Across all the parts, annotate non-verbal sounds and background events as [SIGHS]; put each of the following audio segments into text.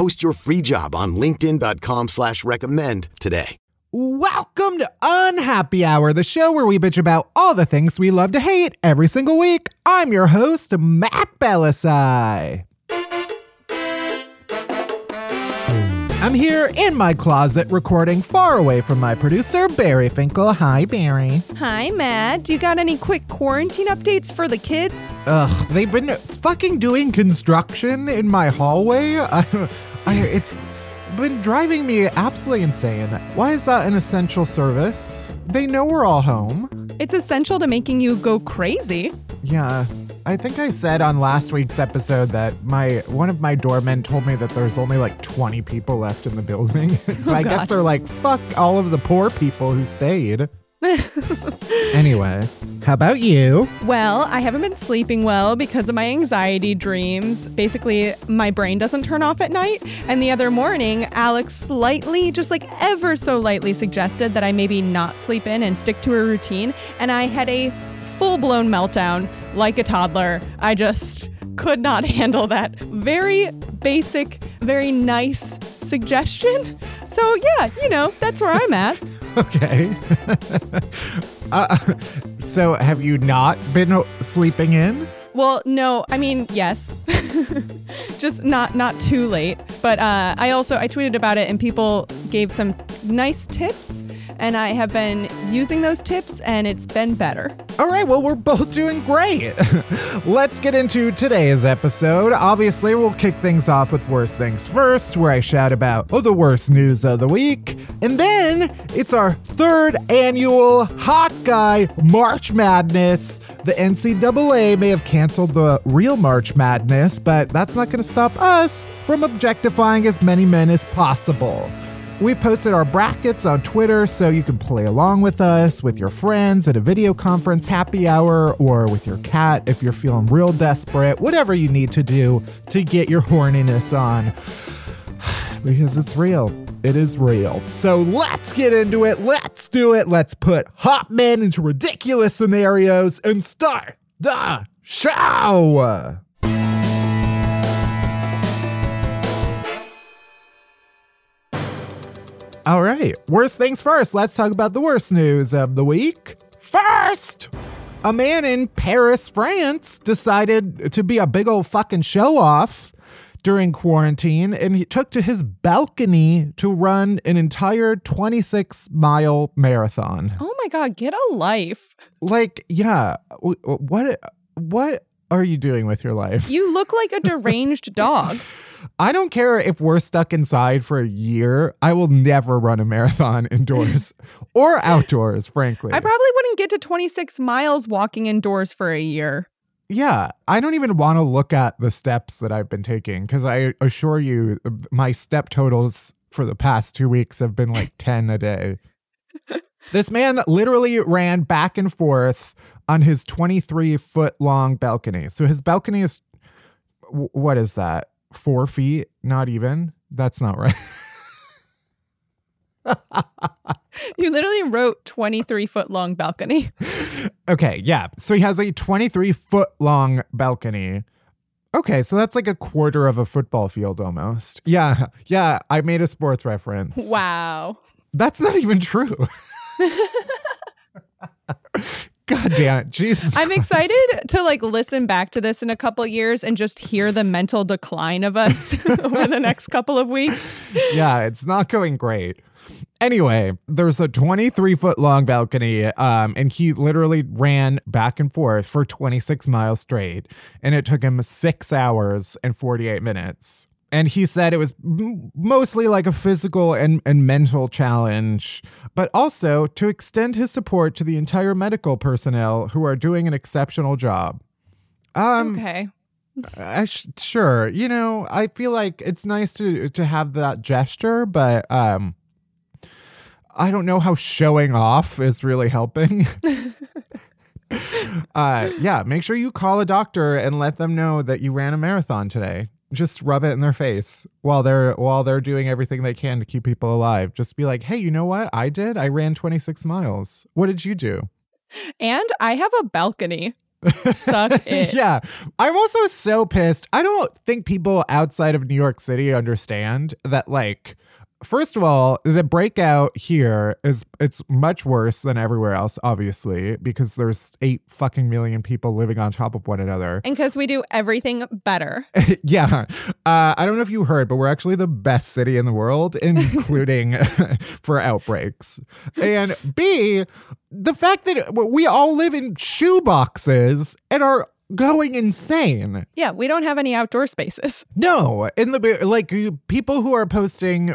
Post your free job on linkedin.com slash recommend today. Welcome to Unhappy Hour, the show where we bitch about all the things we love to hate every single week. I'm your host, Matt Bellassai. I'm here in my closet recording far away from my producer, Barry Finkel. Hi, Barry. Hi, Matt. Do you got any quick quarantine updates for the kids? Ugh, they've been fucking doing construction in my hallway. [LAUGHS] I, I, it's been driving me absolutely insane. Why is that an essential service? They know we're all home. It's essential to making you go crazy. Yeah. I think I said on last week's episode that my one of my doormen told me that there's only like 20 people left in the building. [LAUGHS] so Oh, I guess they're like, fuck all of the poor people who stayed. [LAUGHS] anyway, how about you? Well, I haven't been sleeping well because of my anxiety dreams. Basically, my brain doesn't turn off at night. And the other morning, Alex slightly, just like ever so lightly, suggested that I maybe not sleep in and stick to a routine. And I had a full blown meltdown like a toddler. I just could not [LAUGHS] handle that very basic, very nice suggestion. So, yeah, you know, that's where I'm at. [LAUGHS] Okay. [LAUGHS] uh, so have you not been sleeping in? Well, no, I mean, yes. [LAUGHS] Just not not too late. But uh, I also I tweeted about it and people gave some nice tips and I have been using those tips and it's been better. All right, well, we're both doing great. [LAUGHS] Let's get into today's episode. Obviously, we'll kick things off with Worst Things First, where I shout about oh, the worst news of the week. And then it's our third annual Hot Guy March Madness. The NCAA may have canceled the real March Madness, but that's not going to stop us from objectifying as many men as possible. We've posted our brackets on Twitter so you can play along with us, with your friends at a video conference happy hour, or with your cat if you're feeling real desperate, whatever you need to do to get your horniness on. [SIGHS] because it's real. It is real. So let's get into it. Let's do it. Let's put hot men into ridiculous scenarios and start the show. All right, worst things first. Let's talk about the worst news of the week. First, a man in Paris, France decided to be a big old fucking show off during quarantine and he took to his balcony to run an entire 26 mile marathon. Oh my god, get a life. Like, yeah, what what are you doing with your life? You look like a deranged dog. [LAUGHS] I don't care if we're stuck inside for a year. I will never run a marathon [LAUGHS] indoors or outdoors, frankly. I probably wouldn't get to 26 miles walking indoors for a year. yeah, I don't even want to look at the steps that I've been taking because I assure you, my step totals for the past two weeks have been like [LAUGHS] 10 a day. this man literally ran back and forth on his 23 foot long balcony. So his balcony is, what is that? Four feet? Not even? That's not right. [LAUGHS] You literally wrote 23 foot long balcony. Okay, yeah. So he has a 23 foot long balcony. Okay, so that's like a quarter of a football field almost. Yeah, yeah. I made a sports reference. Wow. That's not even true. [LAUGHS] God damn it. Jesus. I'm Christ. excited to like listen back to this in a couple years and just hear the mental decline of us [LAUGHS] over the next couple of weeks. yeah, it's not going great. Anyway, there's a 23 foot long balcony, um, and he literally ran back and forth for 26 miles straight, and it took him six hours and 48 minutes. And he said it was mostly like a physical and, and mental challenge, but also to extend his support to the entire medical personnel who are doing an exceptional job. Um, Okay. I sh- sure. You know, I feel like it's nice to to have that gesture, but um I don't know how showing off is really helping. [LAUGHS] [LAUGHS] uh yeah, make sure you call a doctor and let them know that you ran a marathon today. Just rub it in their face while they're while they're doing everything they can to keep people alive. Just be like, "Hey, you know what? I did. I ran 26 miles. What did you do?" And I have a balcony. Suck [LAUGHS] it. yeah. I'm also so pissed. I don't think people outside of New York City understand that like first of all, the breakout here is it's much worse than everywhere else obviously because there's 8 fucking million people living on top of one another. And because we do everything better. [LAUGHS] yeah. Uh, I don't know if you heard, but we're actually the best city in the world, [LAUGHS] including [LAUGHS] for outbreaks. And B, the fact that we all live in shoe boxes and are going insane. Yeah, we don't have any outdoor spaces. [LAUGHS] No, in the like you- people who are posting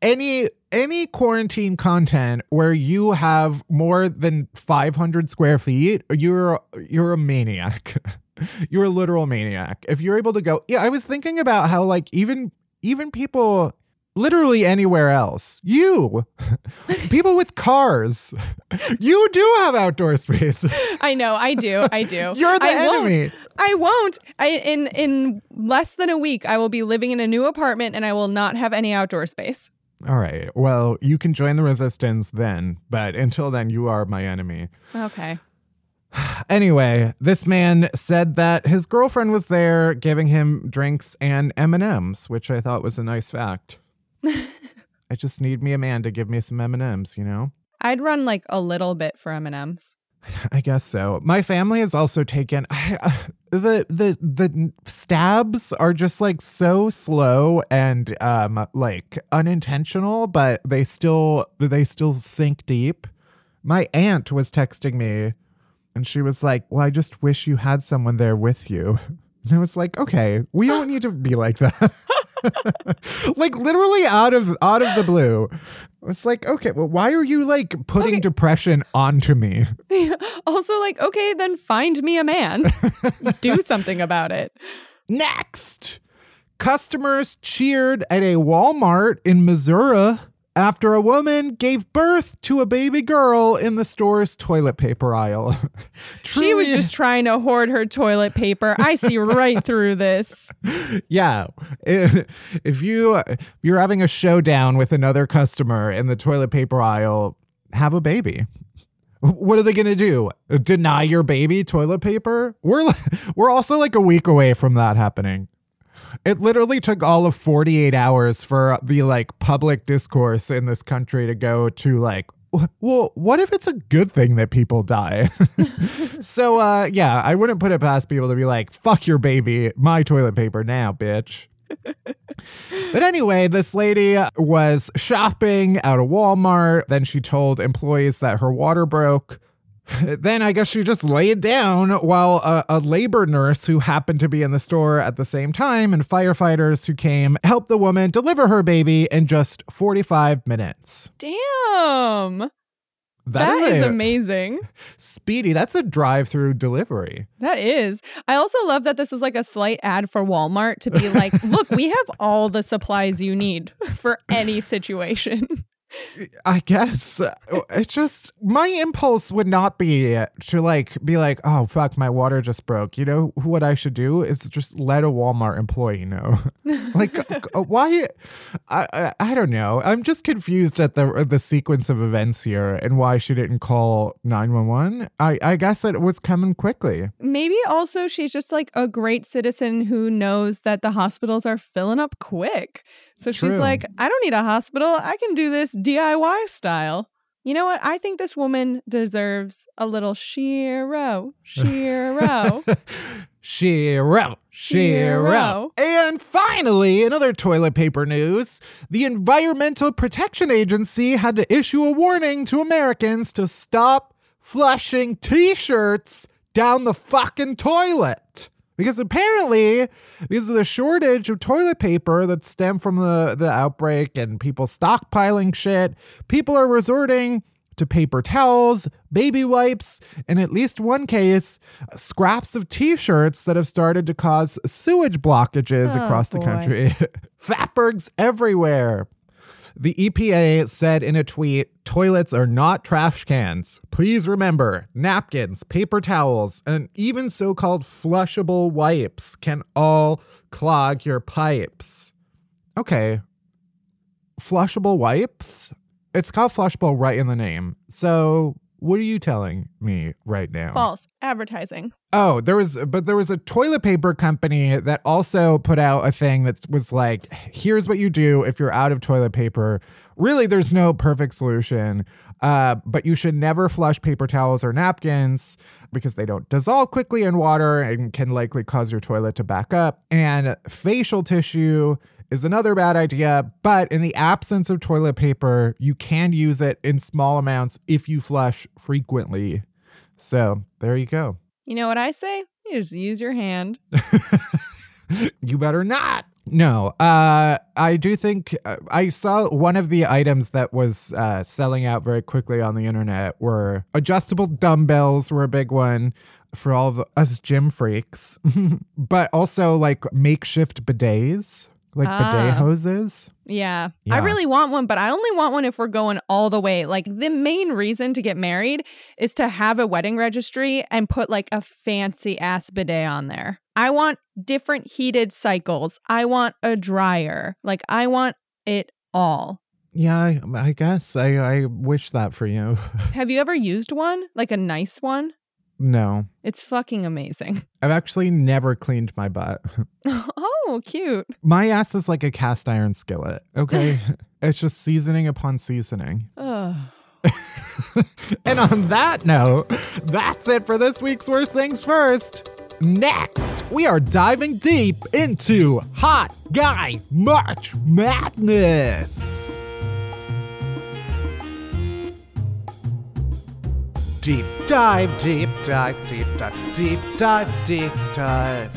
any any quarantine content where you have more than 500 square feet, you're you're a maniac. [LAUGHS] you're a literal maniac. If you're able to go, yeah, I was thinking about how like even even people literally anywhere else, you [LAUGHS] people with cars, [LAUGHS] you do have outdoor space. [LAUGHS] I know, I do, I do. You're the I won't. enemy. I won't. I in in less than a week, I will be living in a new apartment and I will not have any outdoor space. All right. Well, you can join the resistance then, but until then, you are my enemy. Okay. [SIGHS] Anyway, this man said that his girlfriend was there giving him drinks and M&Ms, which I thought was a nice fact. [LAUGHS] I just need me a man to give me some M&Ms, you know? I'd run like a little bit for M&Ms. [SIGHS] I guess so. My family has also taken [SIGHS] the the the stabs are just like so slow and um like unintentional, but they still they still sink deep. My aunt was texting me and she was like, "Well, I just wish you had someone there with you." [LAUGHS] And I was like, "Okay, we don't need to be like that." [LAUGHS] [LAUGHS] like literally out of out of the blue. It's like, okay, well, why are you like putting Okay. depression onto me? [LAUGHS] also, like, okay, then find me a man. [LAUGHS] Do something about it. Next, customers cheered at a Walmart in Missouri after a woman gave birth to a baby girl in the store's toilet paper aisle. [LAUGHS] She was just trying to hoard her toilet paper. I see [LAUGHS] right through this. yeah. If you if you're having a showdown with another customer in the toilet paper aisle, have a baby. What are they going to do? Deny your baby toilet paper? We're [LAUGHS] we're also like a week away from that happening. It literally took all of 48 hours for the like public discourse in this country to go to like well, what if it's a good thing that people die? [LAUGHS] so uh yeah, I wouldn't put it past people to be like, fuck your baby, my toilet paper now, bitch. [LAUGHS] But anyway, this lady was shopping out of Walmart. Then she told employees that her water broke. [LAUGHS] Then I guess she just laid down while a, a labor nurse who happened to be in the store at the same time and firefighters who came helped the woman deliver her baby in just 45 minutes. Damn. that is a- amazing. [LAUGHS] Speedy, that's a drive through delivery. That is. I also love that this is like a slight ad for Walmart to be like, [LAUGHS] look, we have all the supplies you need for any situation. I guess uh, it's just my impulse would not be to like be like, oh fuck, my water just broke. You know what I should do is just let a Walmart employee know. [LAUGHS] like, [LAUGHS] uh, why? I, I I don't know. I'm just confused at the the sequence of events here and why she didn't call nine one one. I I guess it was coming quickly. Maybe also she's just like a great citizen who knows that the hospitals are filling up quick. So she's like, I don't need a hospital. I can do this DIY style. You know what? I think this woman deserves a little. Shiro. Shiro, [LAUGHS] Shiro. Shiro. And finally, another toilet paper news, the Environmental Protection Agency had to issue a warning to Americans to stop flushing t shirts down the fucking toilet. Because apparently, because of the shortage of toilet paper that stemmed from the, the outbreak and people stockpiling shit, people are resorting to paper towels, baby wipes, and at least one case, scraps of t shirts that have started to cause sewage blockages Oh, across the country. [LAUGHS] Fatbergs everywhere. The EPA said in a tweet toilets are not trash cans. Please remember napkins, paper towels, and even so called flushable wipes can all clog your pipes. Okay. Flushable wipes? It's called flushable right in the name. So, what are you telling me right now? False advertising. Oh, there was, but there was a toilet paper company that also put out a thing that was like, here's what you do if you're out of toilet paper. Really, there's no perfect solution, uh, but you should never flush paper towels or napkins because they don't dissolve quickly in water and can likely cause your toilet to back up. And facial tissue is another bad idea, but in the absence of toilet paper, you can use it in small amounts if you flush frequently. So there you go. You know what I say? You just use your hand. [LAUGHS] you better not. No, uh, I do think uh, I saw one of the items that was uh, selling out very quickly on the internet were adjustable dumbbells were a big one for all of us gym freaks, [LAUGHS] but also like makeshift bidets, like bidet Ah. hoses. Yeah. Yeah. I really want one, but I only want one if we're going all the way. Like the main reason to get married is to have a wedding registry and put like a fancy ass bidet on there. I want different heated cycles. I want a dryer. Like I want it all. Yeah, I, I guess I, I wish that for you. [LAUGHS] Have you ever used one? Like a nice one? No, It's fucking amazing. [LAUGHS] I've actually never cleaned my butt. [LAUGHS] oh, cute. My ass is like a cast iron skillet, okay? [LAUGHS] it's just seasoning upon seasoning. [SIGHS] Ugh. And on that note, that's it for this week's Worst Things First. Next, we are diving deep into Hot Guy March Madness. Deep dive, deep dive, deep dive, deep dive, deep dive.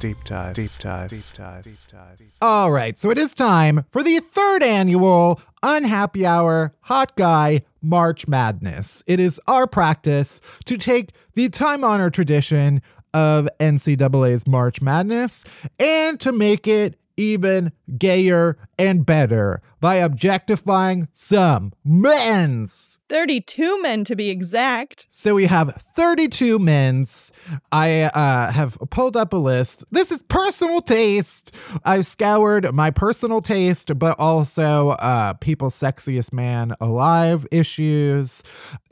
Deep dive, deep dive, deep dive, deep dive. All right, so it is time for the third annual Unhappy Hour Hot Guy March Madness. It is our practice to take the time honored tradition of NCAA's March Madness and to make it even gayer and better by objectifying some men's. 32 men to be exact. So we have 32 men's. I uh, have pulled up a list. This is personal taste. I've scoured my personal taste, but also uh, people's sexiest man alive issues.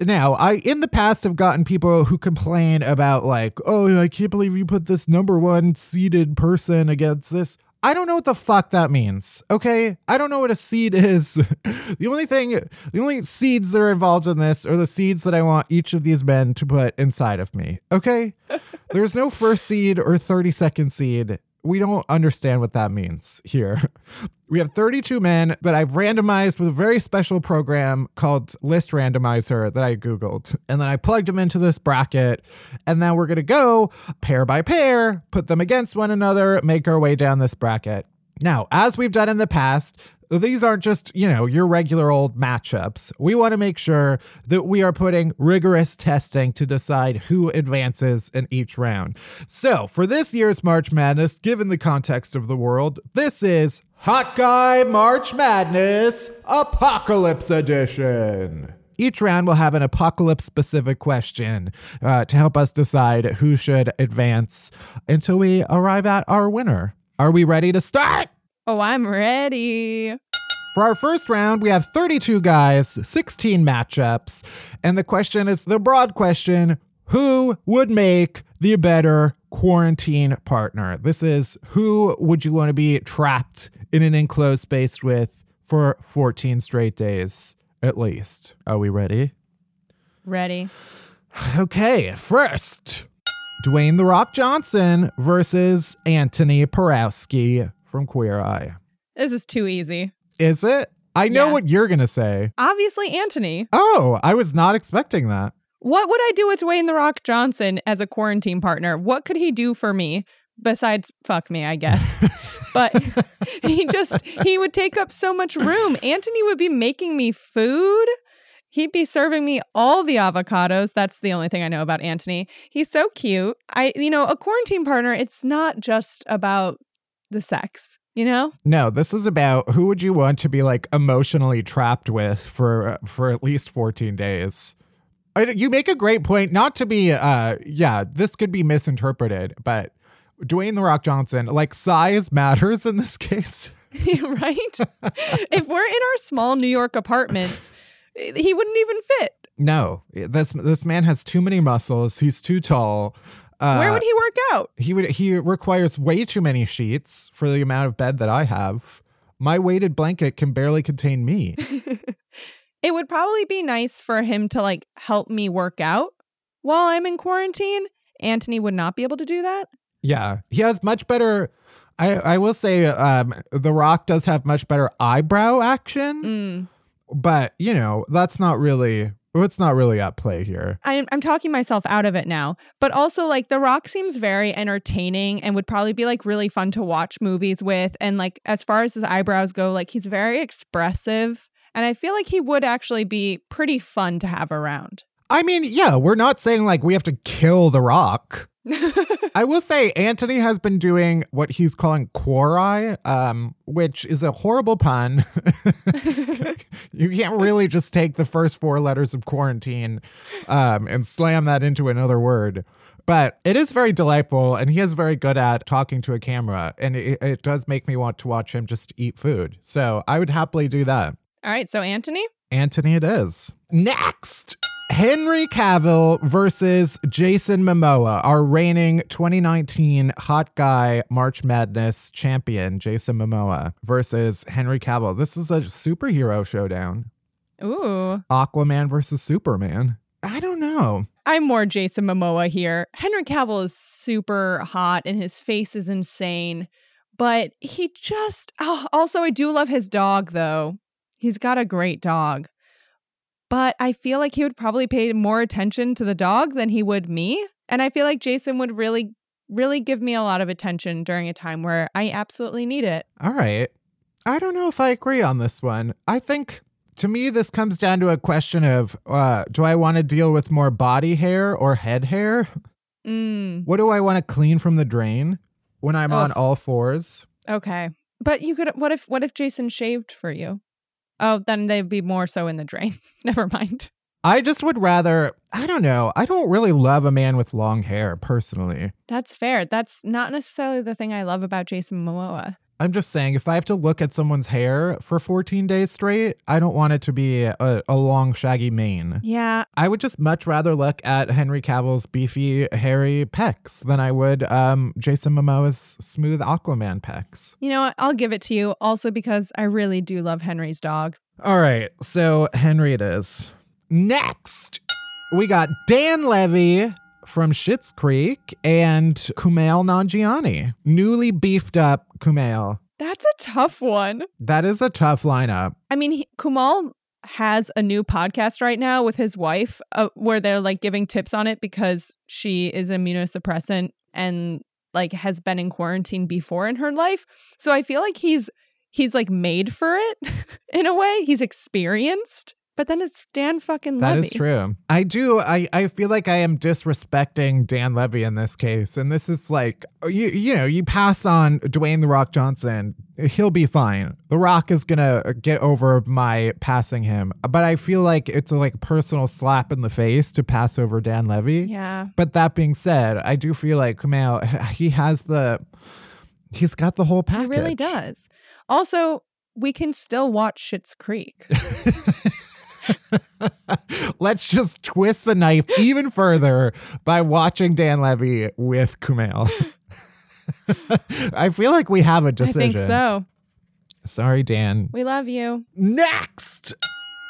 Now, I in the past have gotten people who complain about like, oh, I can't believe you put this number one seeded person against this. I don't know what the fuck that means. Okay, I don't know what a seed is. [LAUGHS] the only thing, the only seeds that are involved in this are the seeds that I want each of these men to put inside of me. Okay, [LAUGHS] there's no first seed or 30 second seed. We don't understand what that means here. [LAUGHS] We have 32 men that I've randomized with a very special program called List Randomizer that I Googled. And then I plugged them into this bracket. And now we're going to go pair by pair, put them against one another, make our way down this bracket. Now, as we've done in the past, these aren't just, you know, your regular old matchups. We want to make sure that we are putting rigorous testing to decide who advances in each round. So, for this year's March Madness, given the context of the world, this is Hot Guy March Madness Apocalypse Edition. Each round will have an apocalypse specific question uh, to help us decide who should advance until we arrive at our winner. Are we ready to start? Oh, I'm ready. For our first round, we have 32 guys, 16 matchups, and the question is the broad question who would make the better quarantine partner? This is who would you want to be trapped in an enclosed space with for 14 straight days? at least. Are we ready? Ready. Okay, first, Dwayne The Rock Johnson versus Antoni Porowski from Queer Eye. This is too easy. Is it? I know Yeah. what you're going to say. Obviously, Antoni. Oh, I was not expecting that. What would I do with Dwayne The Rock Johnson as a quarantine partner? What could he do for me besides fuck me, I guess? [LAUGHS] but [LAUGHS] he just, he would take up so much room. Antoni would be making me food. He'd be serving me all the avocados. That's the only thing I know about Antoni. He's so cute. I, you know, a quarantine partner, it's not just about the sex, you know? No, this is about who would you want to be like emotionally trapped with for uh, for at least 14 days. You make a great point not to be uh yeah, this could be misinterpreted, but Dwayne the Rock Johnson, like size matters in this [LAUGHS] case. [LAUGHS] right? if we're in our small New York apartments, he wouldn't even fit. No, this this man has too many muscles. He's too tall. Uh, Where would he work out? he would he requires way too many sheets for the amount of bed that I have. My weighted blanket can barely contain me. [LAUGHS] It would probably be nice for him to like help me work out while I'm in quarantine. Antoni would not be able to do that. Yeah, he has much better. I I will say, um, The Rock does have much better eyebrow action, Mm. but you know that's not really it's not really at play here. I'm, I'm talking myself out of it now, but also like The Rock seems very entertaining and would probably be like really fun to watch movies with. And like as far as his eyebrows go, like he's very expressive. And I feel like he would actually be pretty fun to have around. I mean, yeah, we're not saying like we have to kill The Rock. [LAUGHS] I will say Antoni has been doing what he's calling quori, um, which is a horrible pun. [LAUGHS] you can't really just take the first four letters of quarantine um, and slam that into another word. But it is very delightful, and he is very good at talking to a camera, and it, it does make me want to watch him just eat food. So I would happily do that. All right, so Antoni, Antoni, it is. Next, Henry Cavill versus Jason Momoa, our reigning 2019 Hot Guy March Madness champion, Jason Momoa, versus Henry Cavill. This is a superhero showdown. ooh, Aquaman versus Superman. I don't know. I'm more Jason Momoa here. Henry Cavill is super hot and his face is insane, but he just oh, also I do love his dog though. He's got a great dog. But I feel like he would probably pay more attention to the dog than he would me, and I feel like Jason would really really give me a lot of attention during a time where I absolutely need it. All right. I don't know if I agree on this one. I think to me, this comes down to a question of uh, do I want to deal with more body hair or head hair? Mm, What do I want to clean from the drain when I'm on all fours? okay. But you could what if what if Jason shaved for you? Oh, then they'd be more so in the drain. [LAUGHS] Never mind. I just would rather, I don't know. I don't really love a man with long hair personally. That's fair. That's not necessarily the thing I love about Jason Momoa. I'm just saying, if I have to look at someone's hair for 14 days straight, I don't want it to be a, a long, shaggy mane. Yeah, I would just much rather look at Henry Cavill's beefy, hairy pecs than I would um, Jason Momoa's smooth Aquaman pecs. you know what? I'll give it to you also because I really do love Henry's dog. All right, so Henry it is. Next, we got Dan Levy from Schitt's Creek and Kumail Nanjiani, newly beefed up Kumail. That's a tough one. That is a tough lineup. I mean, he, Kumail has a new podcast right now with his wife uh, where they're like giving tips on it because she is immunosuppressant and like has been in quarantine before in her life. So I feel like he's he's like made for it [LAUGHS] in a way. He's experienced. But then it's Dan fucking That Levy. is true. I do. I, I feel like I am disrespecting Dan Levy in this case. And this is like, uh, you, you know, you pass on Dwayne The Rock Johnson, he'll be fine. The Rock is going to get over my passing him. But I feel like it's a like personal slap in the face to pass over Dan Levy. Yeah. But that being said, I do feel like Kumail, he has the, he's got the whole package. He really does. Also, we can still watch Schitt's Creek. [LAUGHS] [LAUGHS] Let's just twist the knife even further by watching Dan Levy with Kumail. [LAUGHS] I feel like we have a decision. think so. Sorry, Dan. We love you. Next,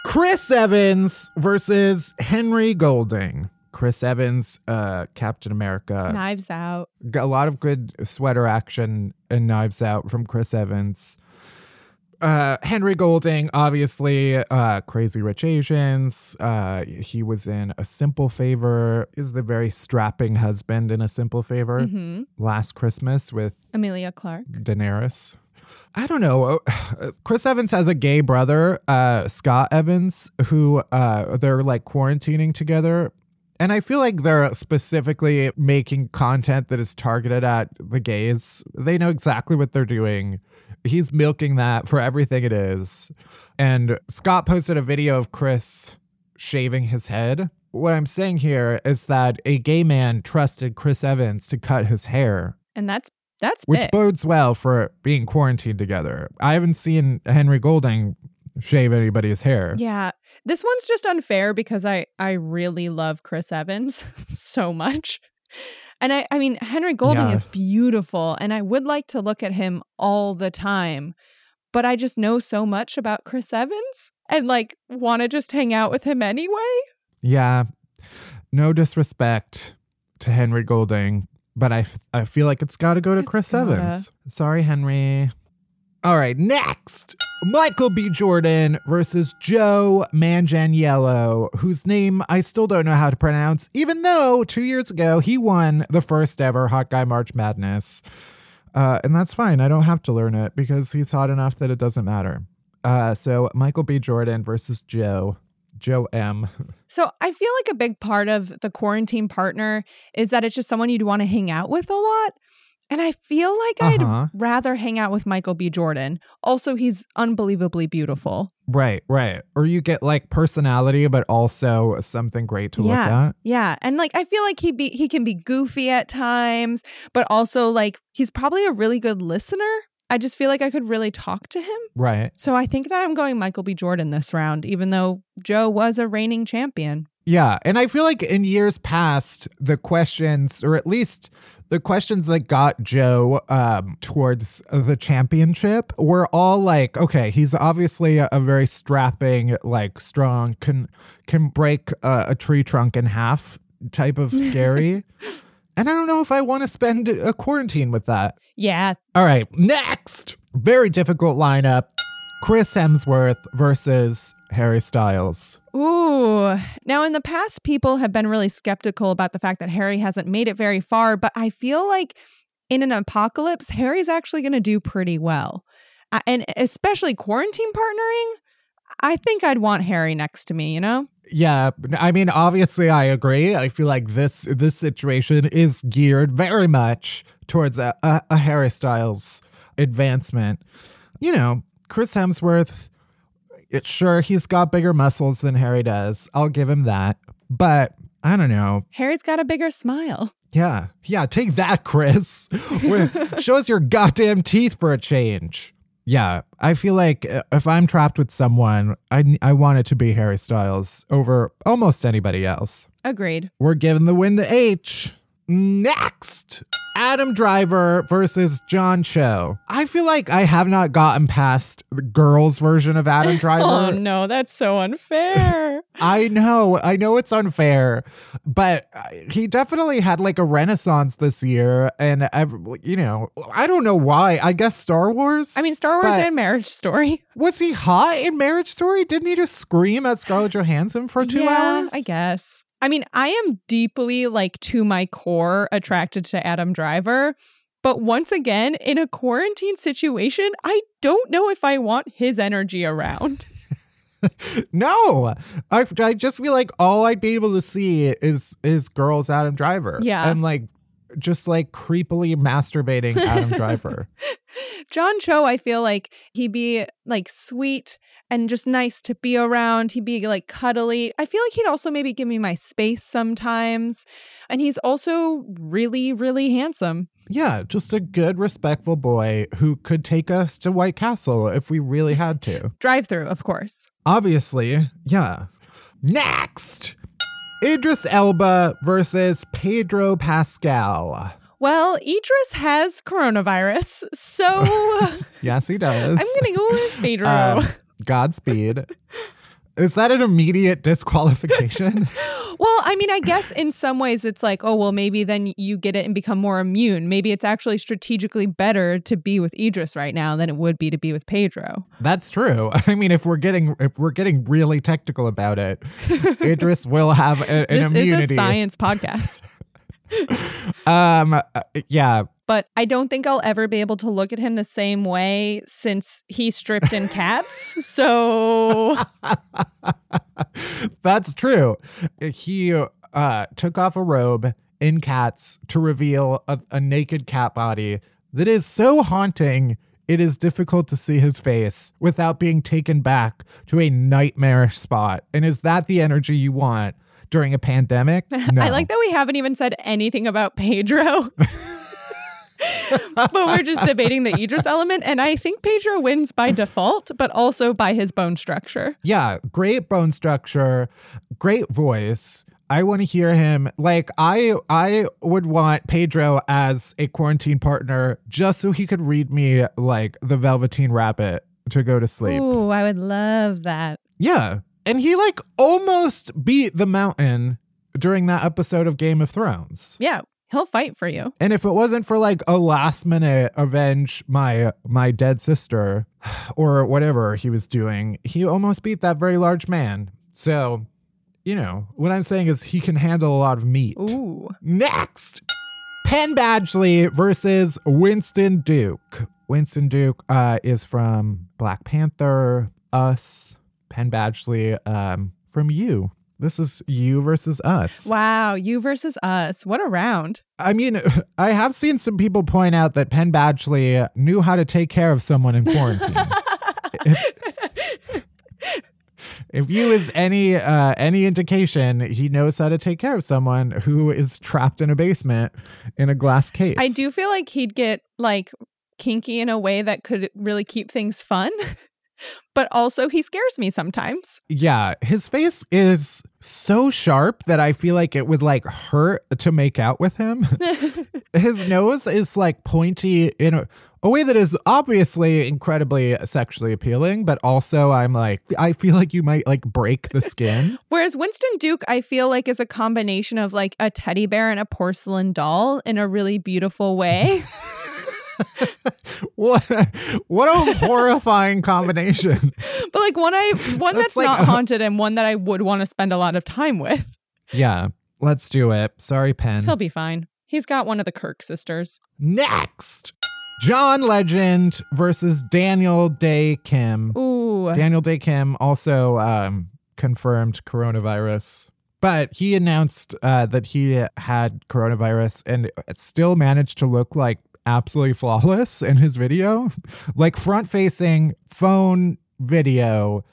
Chris Evans versus Henry Golding. Chris Evans, uh, Captain America. Knives out. Got a lot of good sweater action and knives out from Chris Evans. Uh, Henry Golding, obviously, uh, Crazy Rich Asians. Uh, he was in A Simple Favor. Is the very strapping husband in A Simple Favor. hmm Last Christmas with Emilia Clarke. Daenerys. I don't know. Chris Evans has a gay brother, uh, Scott Evans, who uh, they're like quarantining together. And I feel like they're specifically making content that is targeted at the gays. They know exactly what they're doing. He's milking that for everything it is. And Scott posted a video of Chris shaving his head. What I'm saying here is that a gay man trusted Chris Evans to cut his hair And that's that's which big. bodes well for being quarantined together. I haven't seen Henry Golding shave anybody's hair. Yeah. This one's just unfair because I I really love Chris Evans [LAUGHS] so much. And I I mean Henry Golding Yeah. is beautiful and I would like to look at him all the time. But I just know so much about Chris Evans and like want to just hang out with him anyway. Yeah. No disrespect to Henry Golding, but I, f- I feel like it's got to go to It's Chris gotta. Evans. Sorry, Henry. All right, next. Michael B. Jordan versus Joe Manganiello, whose name I still don't know how to pronounce, even though two years ago he won the first ever Hot Guy March Madness. Uh, and that's fine. I don't have to learn it because he's hot enough that it doesn't matter. Uh, so Michael B. Jordan versus Joe. Joe M. [LAUGHS] So I feel like a big part of the quarantine partner is that it's just someone you'd want to hang out with a lot. And I feel like Uh-huh. I'd rather hang out with Michael B. Jordan. Also, he's unbelievably beautiful. Right, right. Or you get like personality, but also something great to look yeah. at. Yeah. And like I feel like he be he can be goofy at times, but also like he's probably a really good listener. I just feel like I could really talk to him. Right. So I think that I'm going Michael B. Jordan this round, even though Joe was a reigning champion. Yeah. And I feel like in years past, the questions, or at least the questions that got Joe um, towards the championship were all like, okay, he's obviously a, a very strapping, like strong, can can break a, a tree trunk in half type of [LAUGHS] scary. and I don't know if I want to spend a quarantine with that. Yeah. All right, next. Very difficult lineup. Chris Hemsworth versus Harry Styles. Ooh. Now, in the past, people have been really skeptical about the fact that Harry hasn't made it very far, but I feel like in an apocalypse, Harry's actually going to do pretty well. And especially quarantine partnering, I think I'd want Harry next to me, you know? Yeah, I mean, obviously, I agree. I feel like this this situation is geared very much towards a, a, a Harry Styles advancement. You know, Chris Hemsworth. It's sure he's got bigger muscles than Harry does. I'll give him that. But I don't know. Harry's got a bigger smile. Yeah, yeah. Take that, Chris. [LAUGHS] Show us your goddamn teeth for a change. Yeah, I feel like uh, if I'm trapped with someone, I I want it to be Harry Styles over almost anybody else. Agreed. We're giving the win to H. Next, Adam Driver versus John Cho. I feel like I have not gotten past the girls' version of Adam [LAUGHS] Driver. Oh, no, that's so unfair. [LAUGHS] I know, I know it's unfair, but uh, he definitely had like a renaissance this year, and I've, you know, I don't know why. I guess Star Wars. I mean, Star Wars and Marriage Story. [LAUGHS] was he hot in Marriage Story? Didn't he just scream at Scarlett Johansson for two yeah, hours? I guess. I mean, I am deeply, like, to my core attracted to Adam Driver, But once again, in a quarantine situation, I don't know if I want his energy around. [LAUGHS] no, I, I just feel like all I'd be able to see is is girls Adam Driver. Yeah. and like just like creepily masturbating Adam Driver. [LAUGHS] John Cho, I feel like he'd be like sweet and just nice to be around. He'd be like cuddly. I feel like he'd also maybe give me my space sometimes. And he's also really, really handsome. Yeah, just a good, respectful boy who could take us to White Castle if we really had to. Drive through, of course. Obviously, yeah. Next, Idris Elba versus Pedro Pascal. Well, Idris has coronavirus, so [LAUGHS] Yes, he does. I'm going to go with Pedro. Um, Godspeed. [LAUGHS] Is that an immediate disqualification? [LAUGHS] well, I mean, I guess in some ways it's like, oh, well, maybe then you get it and become more immune. Maybe it's actually strategically better to be with Idris right now than it would be to be with Pedro. That's true. [LAUGHS] I mean, if we're getting if we're getting really technical about it, [LAUGHS] Idris will have a, an this immunity. is a science podcast. Um, uh, yeah, but I don't think I'll ever be able to look at him the same way since he stripped in cats. So [LAUGHS] that's true. He uh took off a robe in cats to reveal a, a naked cat body that is so haunting. It is difficult to see his face without being taken back to a nightmarish spot. And is that the energy you want during a pandemic? [LAUGHS] No. I like that we haven't even said anything about Pedro. [LAUGHS] [LAUGHS] but we're just debating the Idris element. And I think Pedro wins by default, but also by his bone structure. Yeah, great bone structure, great voice. I want to hear him. Like I I would want Pedro as a quarantine partner just so he could read me like the Velveteen Rabbit to go to sleep. Ooh, I would love that. Yeah. And he like almost beat the mountain during that episode of Game of Thrones. Yeah, he'll fight for you. And if it wasn't for like a last minute avenge my my dead sister [SIGHS] or whatever he was doing, he almost beat that very large man. So, you know, what I'm saying is he can handle a lot of meat. Ooh. Next, Penn Badgley versus Winston Duke. Winston Duke uh, is from Black Panther, Us. Penn Badgley um, from You. This is you versus us. Wow, you versus us. What a round. I mean, [LAUGHS] I have seen some people point out that Penn Badgley knew how to take care of someone in quarantine. if, [LAUGHS] if you is any uh, any indication, he knows how to take care of someone who is trapped in a basement in a glass case. I do feel like he'd get like kinky in a way that could really keep things fun. [LAUGHS] but also he scares me sometimes. Yeah, his face is so sharp that I feel like it would like hurt to make out with him. [LAUGHS] his nose is like pointy in a, a way that is obviously incredibly sexually appealing, but also I'm like I feel like you might like break the skin. [LAUGHS] Whereas Winston Duke I feel like is a combination of like a teddy bear and a porcelain doll in a really beautiful way. [LAUGHS] [LAUGHS] what what a horrifying combination. But like one I one That's that's, like not haunted and one that I would want to spend a lot of time with. Yeah, let's do it. Sorry, Penn. He'll be fine. He's got one of the Kirke sisters. Next, John Legend versus Daniel Dae Kim. Ooh. Daniel Dae Kim also um, confirmed coronavirus, but he announced uh, that he had coronavirus and still managed to look like absolutely flawless in his video, like front facing phone video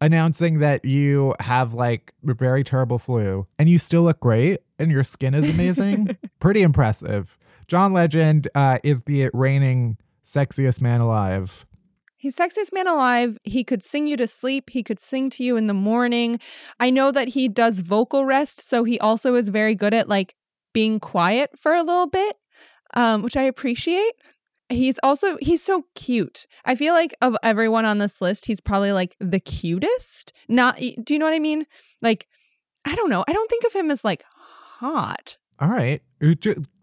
announcing that you have like a very terrible flu and you still look great and your skin is amazing. [LAUGHS] Pretty impressive. John Legend uh, is the reigning sexiest man alive. He's sexiest man alive. He could sing you to sleep. He could sing to you in the morning. I know that he does vocal rest, so he also is very good at like being quiet for a little bit, um, which I appreciate. He's also he's so cute. I feel like of everyone on this list, he's probably like the cutest. Not do you know what I mean? Like I don't know. I don't think of him as like hot. All right.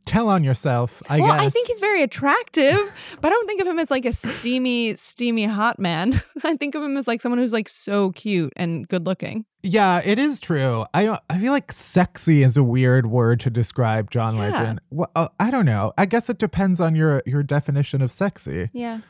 Tell on yourself, I well, guess. I think he's very attractive, [LAUGHS] but I don't think of him as like a steamy, steamy hot man. [LAUGHS] I think of him as like someone who's like so cute and good looking. Yeah, it is true. I don't. I feel like sexy is a weird word to describe John Yeah. Legend. Well, uh, I don't know. I guess it depends on your your definition of sexy. Yeah.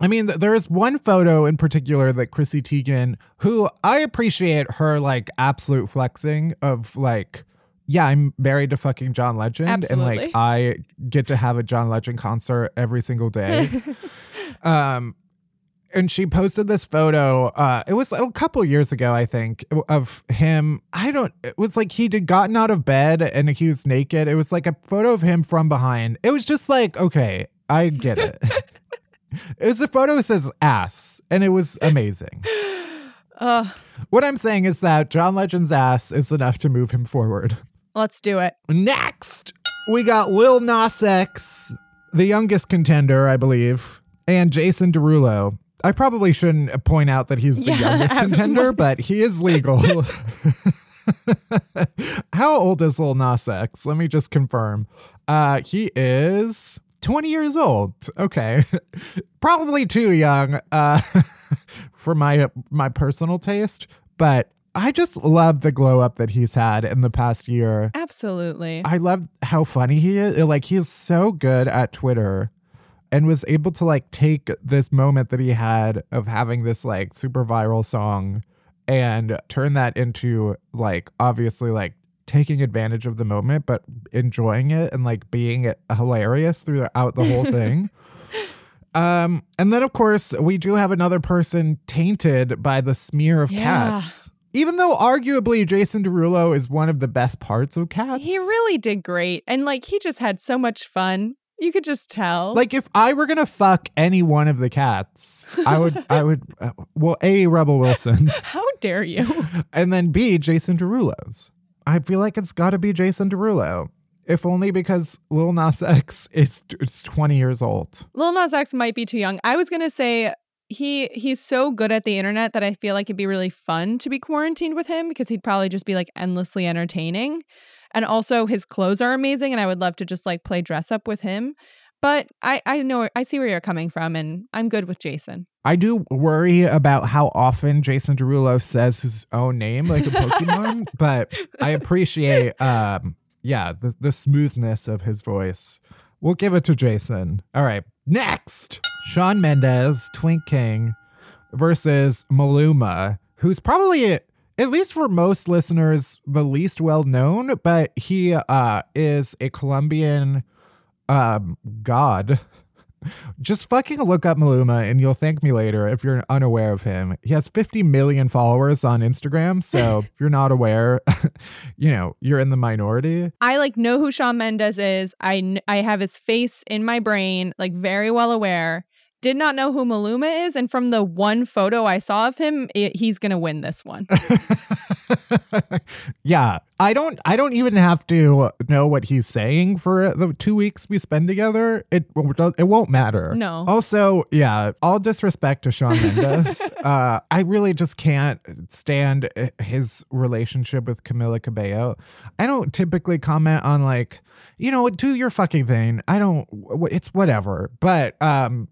I mean, th- there is one photo in particular that Chrissy Teigen, who I appreciate her like absolute flexing of like, yeah, I'm married to fucking John Legend, and like I get to have a John Legend concert every single day. [LAUGHS] um, and she posted this photo. Uh, it was a couple years ago, I think, of him. I don't. It was like he'd gotten out of bed and he was naked. It was like a photo of him from behind. It was just like, okay, I get it. [LAUGHS] it was a photo that says ass, and it was amazing. [SIGHS] Uh, What I'm saying is that John Legend's ass is enough to move him forward. Let's do it. Next, we got Lil Nas X, the youngest contender, I believe, and Jason Derulo. I probably shouldn't point out that he's the Yeah, [LAUGHS] youngest contender, but he is legal. [LAUGHS] How old is Lil Nas X? Let me just confirm. Uh, he is 20 years old. Okay. [LAUGHS] probably too young uh, for my my personal taste, but I just love the glow up that he's had in the past year. Absolutely. I love how funny he is. Like he is so good at Twitter and was able to like take this moment that he had of having this like super viral song and turn that into like obviously like taking advantage of the moment but enjoying it and like being hilarious throughout the whole thing. [LAUGHS] Um and then of course we do have another person tainted by the smear of Yeah. cats. Even though arguably Jason Derulo is one of the best parts of cats. he really did great. And like he just had so much fun. You could just tell. Like if I were gonna fuck any one of the cats, I would, I would, [LAUGHS] uh, well, a Rebel Wilson's, [LAUGHS] how dare you? [LAUGHS] and then b Jason Derulo's. I feel like it's got to be Jason Derulo, if only because Lil Nas X is, is twenty years old. Lil Nas X might be too young. I was gonna say he he's so good at the internet that I feel like it'd be really fun to be quarantined with him because he'd probably just be like endlessly entertaining. And also his clothes are amazing and I would love to just like play dress up with him. But I I know I see where you're coming from and I'm good with Jason. I do worry about how often Jason Derulo says his own name like a Pokemon, [LAUGHS] but I appreciate, um, yeah, the, the smoothness of his voice. We'll give it to Jason. All right, next, Shawn Mendes, Twink King, versus Maluma, who's probably at least for most listeners the least well known, but he uh, is a Colombian um, god. [LAUGHS] Just fucking look up Maluma and you'll thank me later if you're unaware of him. He has 50 million followers on Instagram. So [LAUGHS] if you're not aware, [LAUGHS] you know, you're in the minority. I like know who Shawn Mendes is. I I have his face in my brain, like very well aware. Did not know who Maluma is, and from the one photo I saw of him, it, he's gonna win this one. [LAUGHS] yeah, I don't I don't even have to know what he's saying for the 2 weeks we spend together. It it won't matter. No. Also, yeah, all disrespect to Shawn Mendes. [LAUGHS] uh I really just can't stand his relationship with Camila Cabello. I don't typically comment on like, you know, do your fucking thing. I don't it's whatever. But um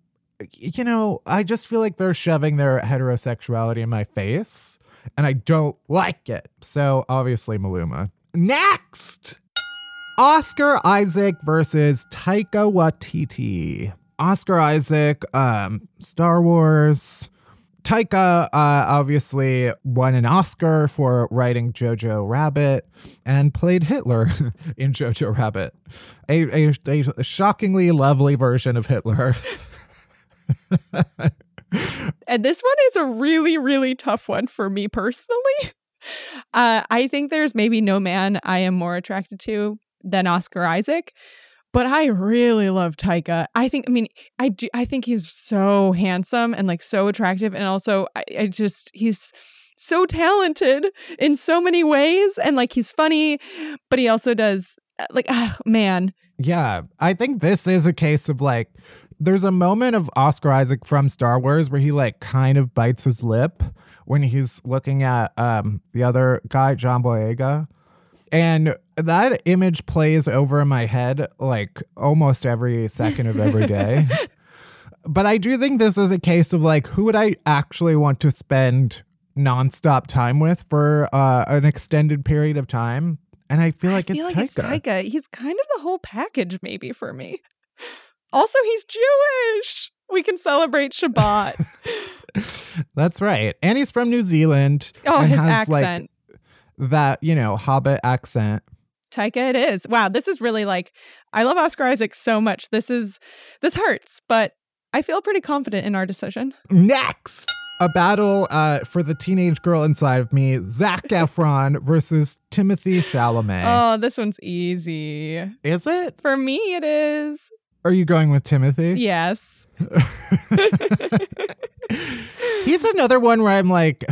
you know, I just feel like they're shoving their heterosexuality in my face, and I don't like it. So, obviously, Maluma. Next, Oscar Isaac versus Taika Waititi. Oscar Isaac, um, Star Wars. Taika uh, obviously won an Oscar for writing Jojo Rabbit and played Hitler [LAUGHS] in Jojo Rabbit, a, a, a shockingly lovely version of Hitler. [LAUGHS] and this one is a really, really tough one for me personally. Uh, I think there's maybe no man I am more attracted to than Oscar Isaac, but I really love Taika. I think, I mean, I do, I think he's so handsome and like so attractive, and also I, I just he's so talented in so many ways, and like he's funny, but he also does like, ah, man, Yeah, I think this is a case of like, there's a moment of Oscar Isaac from Star Wars where he like kind of bites his lip when he's looking at um the other guy, John Boyega. And that image plays over in my head like almost every second of every day. [LAUGHS] but I do think this is a case of like, who would I actually want to spend nonstop time with for uh, an extended period of time? And I feel like, I feel it's, like Taika. it's Taika. He's kind of the whole package, maybe for me. Also, he's Jewish. We can celebrate Shabbat. [LAUGHS] That's right. And he's from New Zealand. Oh, his has, like, accent. that, you know, Hobbit accent. Taika it is. Wow, this is really like I love Oscar Isaac so much. This is this hurts, but I feel pretty confident in our decision. Next, a battle uh, for the teenage girl inside of me, Zac [LAUGHS] Efron versus Timothy Chalamet. Oh, this one's easy. Is it? For me it is. Are you going with Timothy? Yes. [LAUGHS] He's another one where I'm like,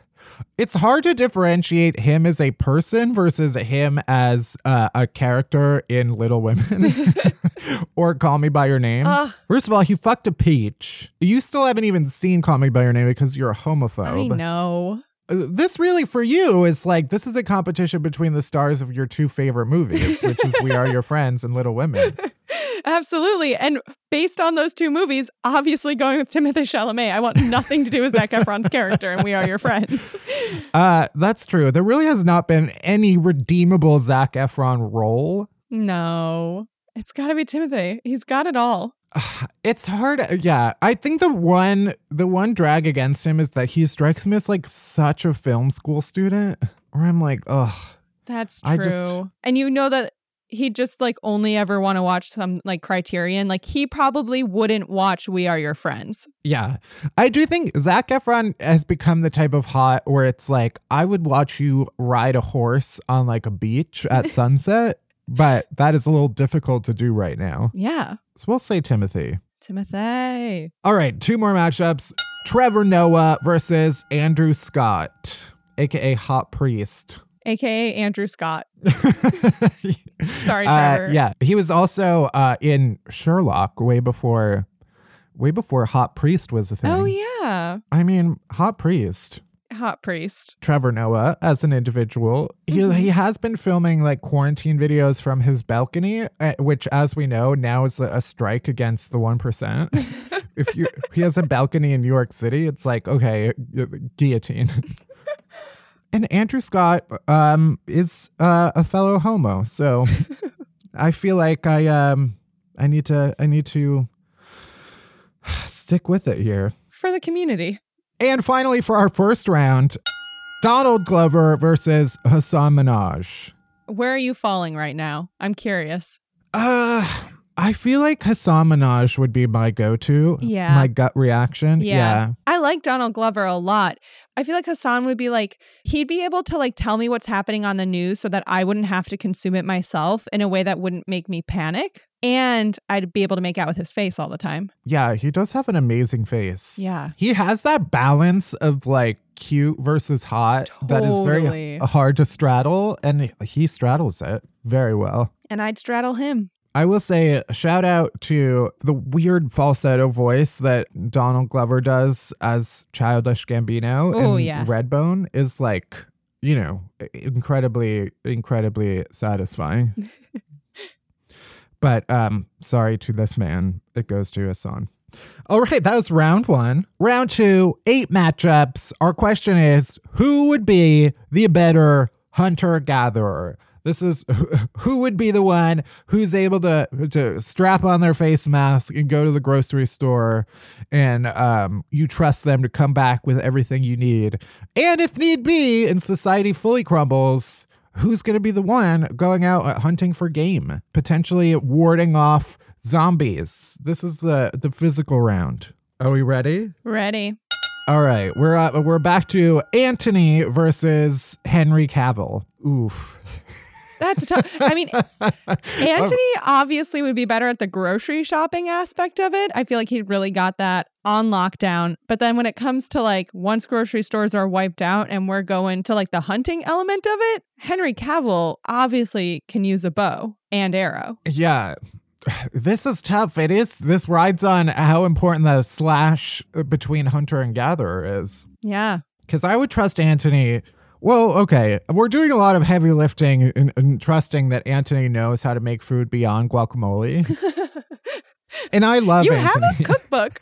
[SIGHS] it's hard to differentiate him as a person versus him as uh, a character in Little Women [LAUGHS] or Call Me By Your Name. Ugh. First of all, he fucked a peach. You still haven't even seen Call Me By Your Name because you're a homophobe. I know. Uh, This really for you is like this is a competition between the stars of your two favorite movies, which is We Are Your Friends and Little Women. [LAUGHS] Absolutely. And based on those two movies, obviously going with Timothy Chalamet. I want nothing to do with Zac Efron's character and We Are Your Friends. [LAUGHS] Uh, that's true. There really has not been any redeemable Zac Efron role. No. It's got to be Timothy. He's got it all. [SIGHS] It's hard. Yeah, I think the one the one drag against him is that he strikes me as like such a film school student. Where I'm like, ugh. That's I true. just- and you know that he just like only ever want to watch some like criterion. Like he probably wouldn't watch We Are Your Friends. Yeah, I do think Zac Efron has become the type of hot where it's like I would watch you ride a horse on like a beach [LAUGHS] at sunset, but that is a little difficult to do right now. Yeah. So we'll say Timothy. Timothy. All right, two more matchups: Trevor Noah versus Andrew Scott, aka Hot Priest. AKA Andrew Scott. [LAUGHS] Sorry, Uh, Trevor. yeah, he was also uh, in Sherlock way before, way before Hot Priest was a thing. Oh yeah. I mean, Hot Priest. Hot priest. Trevor Noah as an individual. He, Mhm. he has been filming like quarantine videos from his balcony, uh, which, as we know, now is a, strike against the 1%. [LAUGHS] if you he has a balcony in New York City, it's like, okay, uh, guillotine. [LAUGHS] and Andrew Scott um, is uh, a fellow homo. So [LAUGHS] I feel like I um I need to I need to [SIGHS] stick with it here. For the community. And finally, for our first round, Donald Glover versus Hasan Minhaj. Where are you falling right now? I'm curious. Uh, I feel like Hasan Minhaj would be my go-to. Yeah. My gut reaction. Yeah. I like Donald Glover a lot. I feel like Hasan would be like, he'd be able to like tell me what's happening on the news so that I wouldn't have to consume it myself in a way that wouldn't make me panic. And I'd be able to make out with his face all the time. Yeah, he does have an amazing face. Yeah. He has that balance of like cute versus hot that is very hard to straddle, and he straddles it very well. And I'd straddle him. I will say shout out to the weird falsetto voice that Donald Glover does as Childish Gambino Oh, in yeah. Redbone is like, you know, incredibly, incredibly satisfying. [LAUGHS] but um, sorry to this man. It goes to Hasan. All right, that was round one. Round two, eight matchups. Our question is who would be the better hunter gatherer? This is [LAUGHS] who would be the one who's able to to strap on their face mask and go to the grocery store, and um, you trust them to come back with everything you need. And if need be, and society fully crumbles, who's going to be the one going out uh, hunting for game, potentially warding off zombies? This is the the physical round. Are we ready? Ready. All right, we're uh, we're back to Antoni versus Henry Cavill. Oof. [LAUGHS] That's tough. I mean, [LAUGHS] Antoni obviously would be better at the grocery shopping aspect of it. I feel like he really got that on lockdown. But then when it comes to like once grocery stores are wiped out and we're going to like the hunting element of it, Henry Cavill obviously can use a bow and arrow. Yeah. [SIGHS] This is tough. It is. This rides on how important the slash uh, between hunter and gatherer is. Yeah. Because I would trust Antoni Well, okay. We're doing a lot of heavy lifting and, and trusting that Antoni knows how to make food beyond guacamole. [LAUGHS] and I love you Antoni. have his cookbook.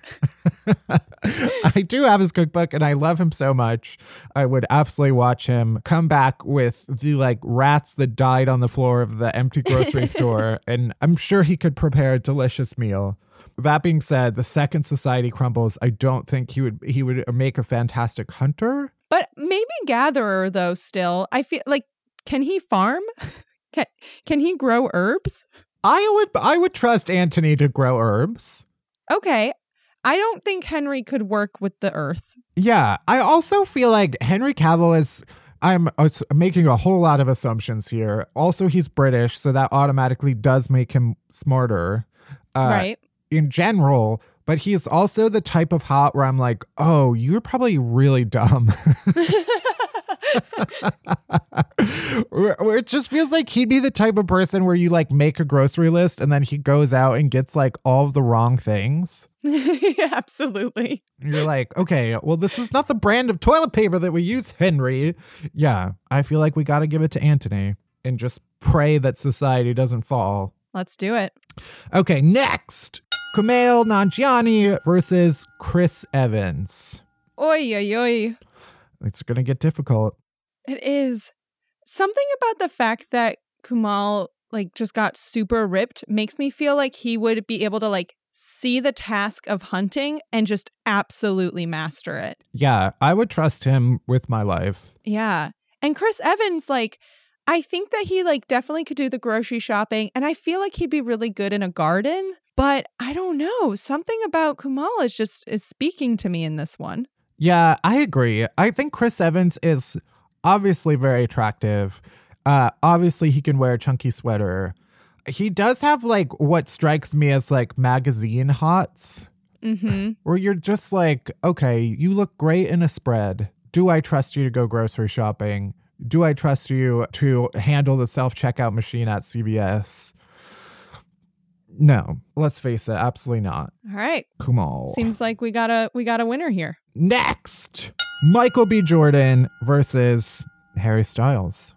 [LAUGHS] I do have his cookbook and I love him so much. I would absolutely watch him come back with the like rats that died on the floor of the empty grocery [LAUGHS] store. And I'm sure he could prepare a delicious meal. That being said, the second society crumbles, I don't think he would he would make a fantastic hunter. But maybe gatherer though still. I feel like can he farm? [LAUGHS] Can can he grow herbs? I would I would trust Antoni to grow herbs. Okay. I don't think Henry could work with the earth. Yeah, I also feel like Henry Cavill is. I'm making a whole lot of assumptions here. Also, he's British, so that automatically does make him smarter. Uh, right. In general, but he's also the type of hot where I'm like, oh, you're probably really dumb. [LAUGHS] where, it just feels like he'd be the type of person where you like make a grocery list and then he goes out and gets like all the wrong things. [LAUGHS] Absolutely. You're like, okay, well, this is not the brand of toilet paper that we use, Henry. Yeah, I feel like we got to give it to Antoni and just pray that society doesn't fall. Let's do it. Okay, next Kumail Nanjiani versus Chris Evans. Oi, oi, oi. It's going to get difficult. It is. Something about the fact that Kumail like just got super ripped makes me feel like he would be able to like see the task of hunting and just absolutely master it. Yeah, I would trust him with my life. Yeah. And Chris Evans like I think that he like definitely could do the grocery shopping and I feel like he'd be really good in a garden, but I don't know. Something about Kumail is just is speaking to me in this one. Yeah, I agree. I think Chris Evans is obviously very attractive. Uh, obviously, he can wear a chunky sweater. He does have like what strikes me as like magazine hots, Mhm. where you're just like, okay, you look great in a spread. Do I trust you to go grocery shopping? Do I trust you to handle the self checkout machine at CVS? No, let's face it, absolutely not. All right. Kumail. Seems like we got a we got a winner here. Next, Michael B. Jordan versus Harry Styles.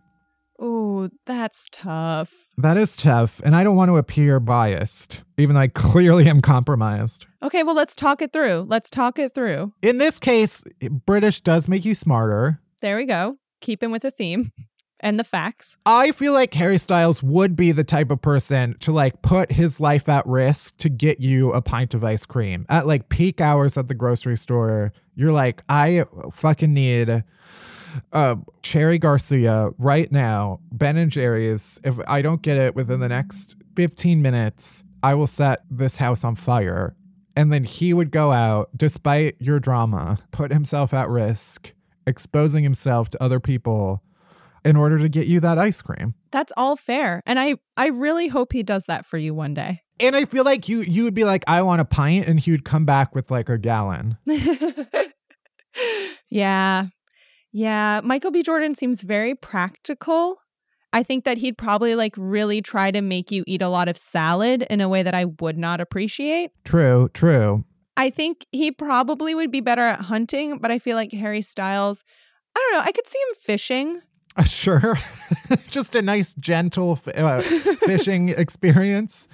Oh, that's tough. That is tough, and I don't want to appear biased, even though I clearly am compromised. Okay, well, let's talk it through. Let's talk it through. In this case, British does make you smarter. There we go. Keeping with the theme [LAUGHS] and the facts. I feel like Harry Styles would be the type of person to like put his life at risk to get you a pint of ice cream at like peak hours at the grocery store. You're like, I fucking need uh Cherry Garcia right now, Ben and Jerry's. If I don't get it within the next 15 minutes, I will set this house on fire. And then he would go out, despite your drama, put himself at risk, exposing himself to other people in order to get you that ice cream. That's all fair. And I I really hope he does that for you one day. And I feel like you you would be like, I want a pint, and he would come back with like a gallon. [LAUGHS] yeah. Yeah, Michael B Jordan seems very practical. I think that he'd probably like really try to make you eat a lot of salad in a way that I would not appreciate. True, true. I think he probably would be better at hunting, but I feel like Harry Styles, I don't know, I could see him fishing. [LAUGHS] Uh, sure. [LAUGHS] Just a nice, gentle f- uh, fishing [LAUGHS] experience.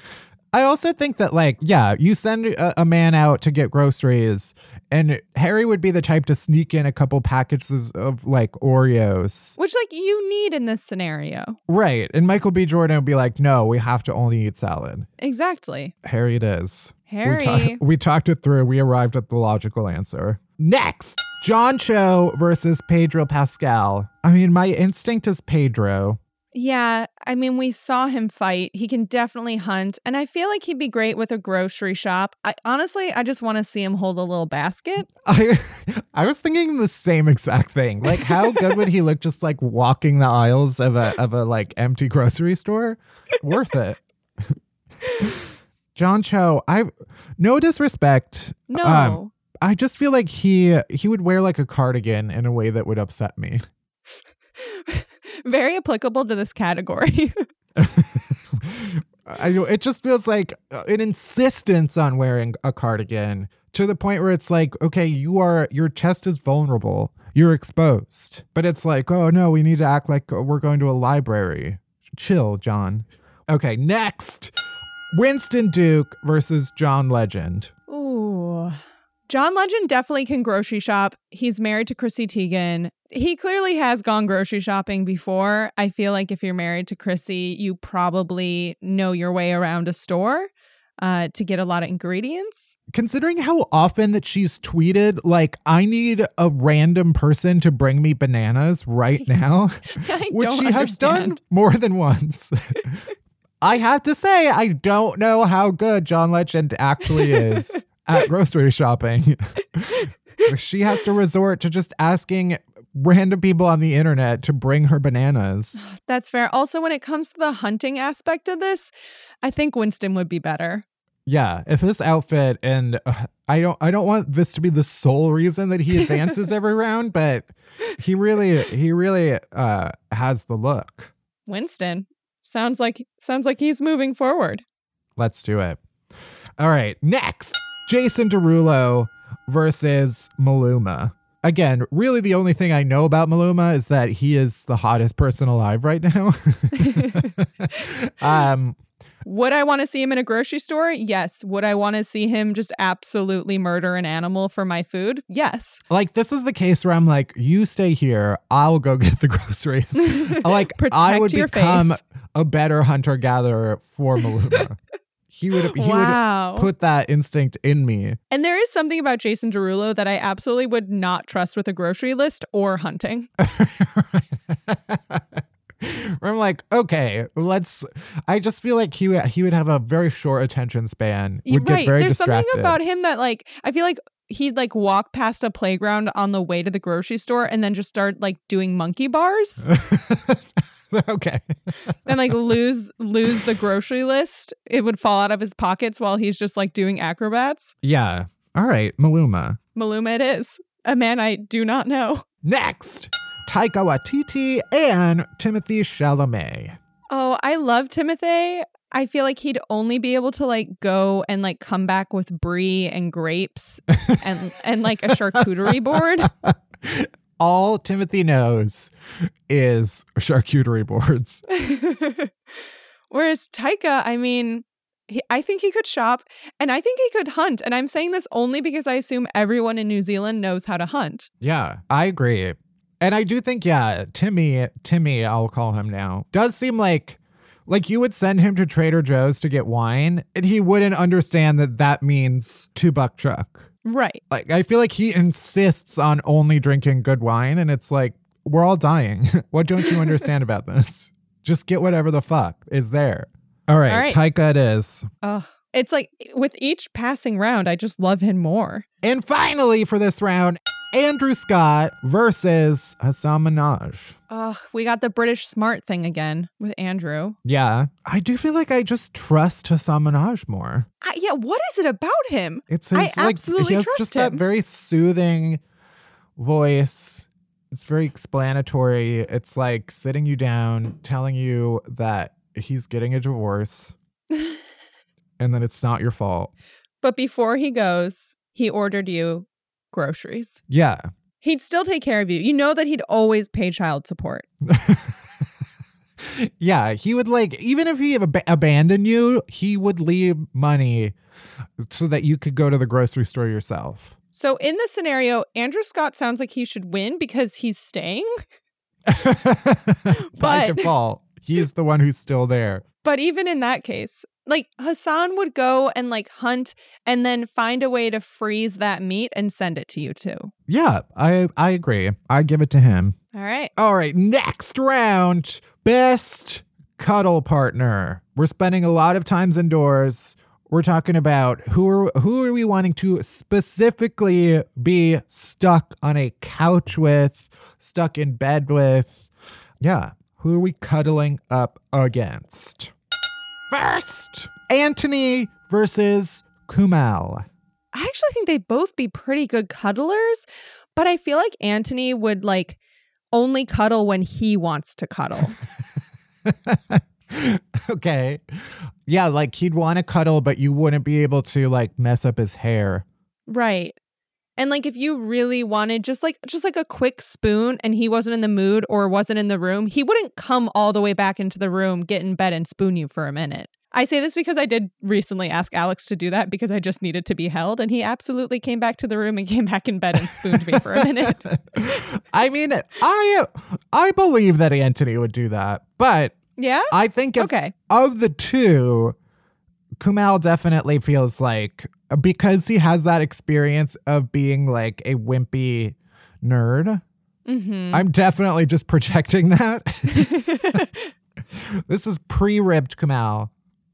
I also think that, like, yeah, you send a, a man out to get groceries, and Harry would be the type to sneak in a couple packages of like Oreos. Which like you need in this scenario. Right. And Michael B. Jordan would be like, no, we have to only eat salad. Exactly. Harry it is. Harry. We, ta- we talked it through. We arrived at the logical answer. Next, John Cho versus Pedro Pascal. I mean, my instinct is Pedro. Yeah, I mean, we saw him fight. He can definitely hunt, and I feel like he'd be great with a grocery shop. I honestly, I just want to see him hold a little basket. I [LAUGHS] I was thinking the same exact thing. Like, how good would he look just like walking the aisles of a of a like empty grocery store? Worth it. [LAUGHS] John Cho, I no disrespect. No, um, I just feel like he he would wear like a cardigan in a way that would upset me. very applicable to this category. [LAUGHS] I know it just feels like uh, an insistence on wearing a cardigan to the point where it's like, okay, you are your chest is vulnerable. you're exposed. But it's like, oh no, we need to act like we're going to a library. Chill, John. Okay, next Winston Duke versus John Legend. Ooh. John Legend definitely can grocery shop. He's married to Chrissy Teigen. He clearly has gone grocery shopping before. I feel like if you're married to Chrissy, you probably know your way around a store uh, to get a lot of ingredients. Considering how often that she's tweeted, like, I need a random person to bring me bananas right [LAUGHS] now, which she has done more than once. [LAUGHS] I have to say, I don't know how good John Legend actually is [LAUGHS] at grocery shopping. [LAUGHS] she has to resort to just asking random people on the internet to bring her bananas. [SIGHS] That's fair. Also, when it comes to the hunting aspect of this, I think Winston would be better. Yeah, if this outfit and uh, [SIGHS] I don't I don't want this to be the sole reason that he advances [LAUGHS] every round, but he really he really uh has the look. Winston sounds like sounds like he's moving forward. Let's do it. All right, next, Jason Derulo versus Maluma. Again, really the only thing I know about Maluma is that he is the hottest person alive right now. [LAUGHS] [LAUGHS] um Would I want to see him in a grocery store? Yes. Would I want to see him just absolutely murder an animal for my food? Yes. like this is the case where I'm like, you stay here, I'll go get the [LAUGHS] groceries. like I would become face. a better hunter gatherer for Maluma. He would he wow. would put that instinct in me. and there is something about Jason Derulo that I absolutely would not trust with a grocery list or hunting. [LAUGHS] I'm like, okay, let's. I just feel like he would- he would have a very short attention span. Would get right. very There's distracted. something about him that like I feel like he'd like walk past a playground on the way to the grocery store and then just start like doing monkey bars [LAUGHS] [LAUGHS] okay. and like lose lose the grocery list. It would fall out of his pockets while he's just like doing acrobats. Yeah. All right, Maluma. Maluma it is. A man I do not know. Next, Taika Waititi and Timothy Chalamet. Oh, I love Timothy. I feel like he'd only be able to like go and like come back with brie and grapes and and like a [LAUGHS] charcuterie board. [LAUGHS] All Timothy knows is charcuterie boards. [LAUGHS] Whereas Taika, I mean, he, I think he could shop and I think he could hunt. And I'm saying this only because I assume everyone in New Zealand knows how to hunt. Yeah, I agree. And I do think, yeah, Timmy, Timmy, I'll call him now, does seem like like you would send him to Trader Joe's to get wine, and he wouldn't understand that that means two buck Chuck. Right. Like I feel like he insists on only drinking good wine, and it's like we're all dying. [LAUGHS] what don't you understand about this? Just get whatever the fuck is there. All right, All right. Taika it is. Oh, it's like with each passing round, I just love him more. And finally, for this round, Andrew Scott versus Hasan Minhaj. Ugh, we got the British smart thing again with Andrew. Yeah, I do feel like I just trust Hasan Minhaj more. I, yeah, what is it about him? It's his, I like absolutely he has trust just that very soothing voice. It's very explanatory. It's like sitting you down, telling you that he's getting a divorce, [LAUGHS] and that it's not your fault. But before he goes, he ordered you groceries. Yeah. He'd still take care of you. You know that he'd always pay child support. [LAUGHS] yeah, he would like even if he ab- abandoned you, he would leave money so that you could go to the grocery store yourself. So in this scenario, Andrew Scott sounds like he should win because he's staying. [LAUGHS] [LAUGHS] By But- default, he's the one who's still there. But even in that case, like Hasan would go and like hunt and then find a way to freeze that meat and send it to you too. Yeah, I I agree. I give it to him. All right. All right, next round, best cuddle partner. We're spending a lot of times indoors. We're talking about who are who are we wanting to specifically be stuck on a couch with, stuck in bed with. Yeah, who are we cuddling up against? First, Antoni versus Kumail. I actually think they'd both be pretty good cuddlers, but I feel like Antoni would like only cuddle when he wants to cuddle. [LAUGHS] okay. Yeah, like he'd want to cuddle, but you wouldn't be able to like mess up his hair. right. And like if you really wanted just like just like a quick spoon and he wasn't in the mood or wasn't in the room, he wouldn't come all the way back into the room, get in bed and spoon you for a minute. I say this because I did recently ask Alex to do that because I just needed to be held and he absolutely came back to the room and [LAUGHS] came back in bed and spooned me for a minute. [LAUGHS] I mean, I I believe that Antoni would do that, but Yeah? I think if, Okay. of the two, Kumail definitely feels like because he has that experience of being like a wimpy nerd. Mhm. I'm definitely just projecting that. [LAUGHS] this is pre-ribbed Kumail.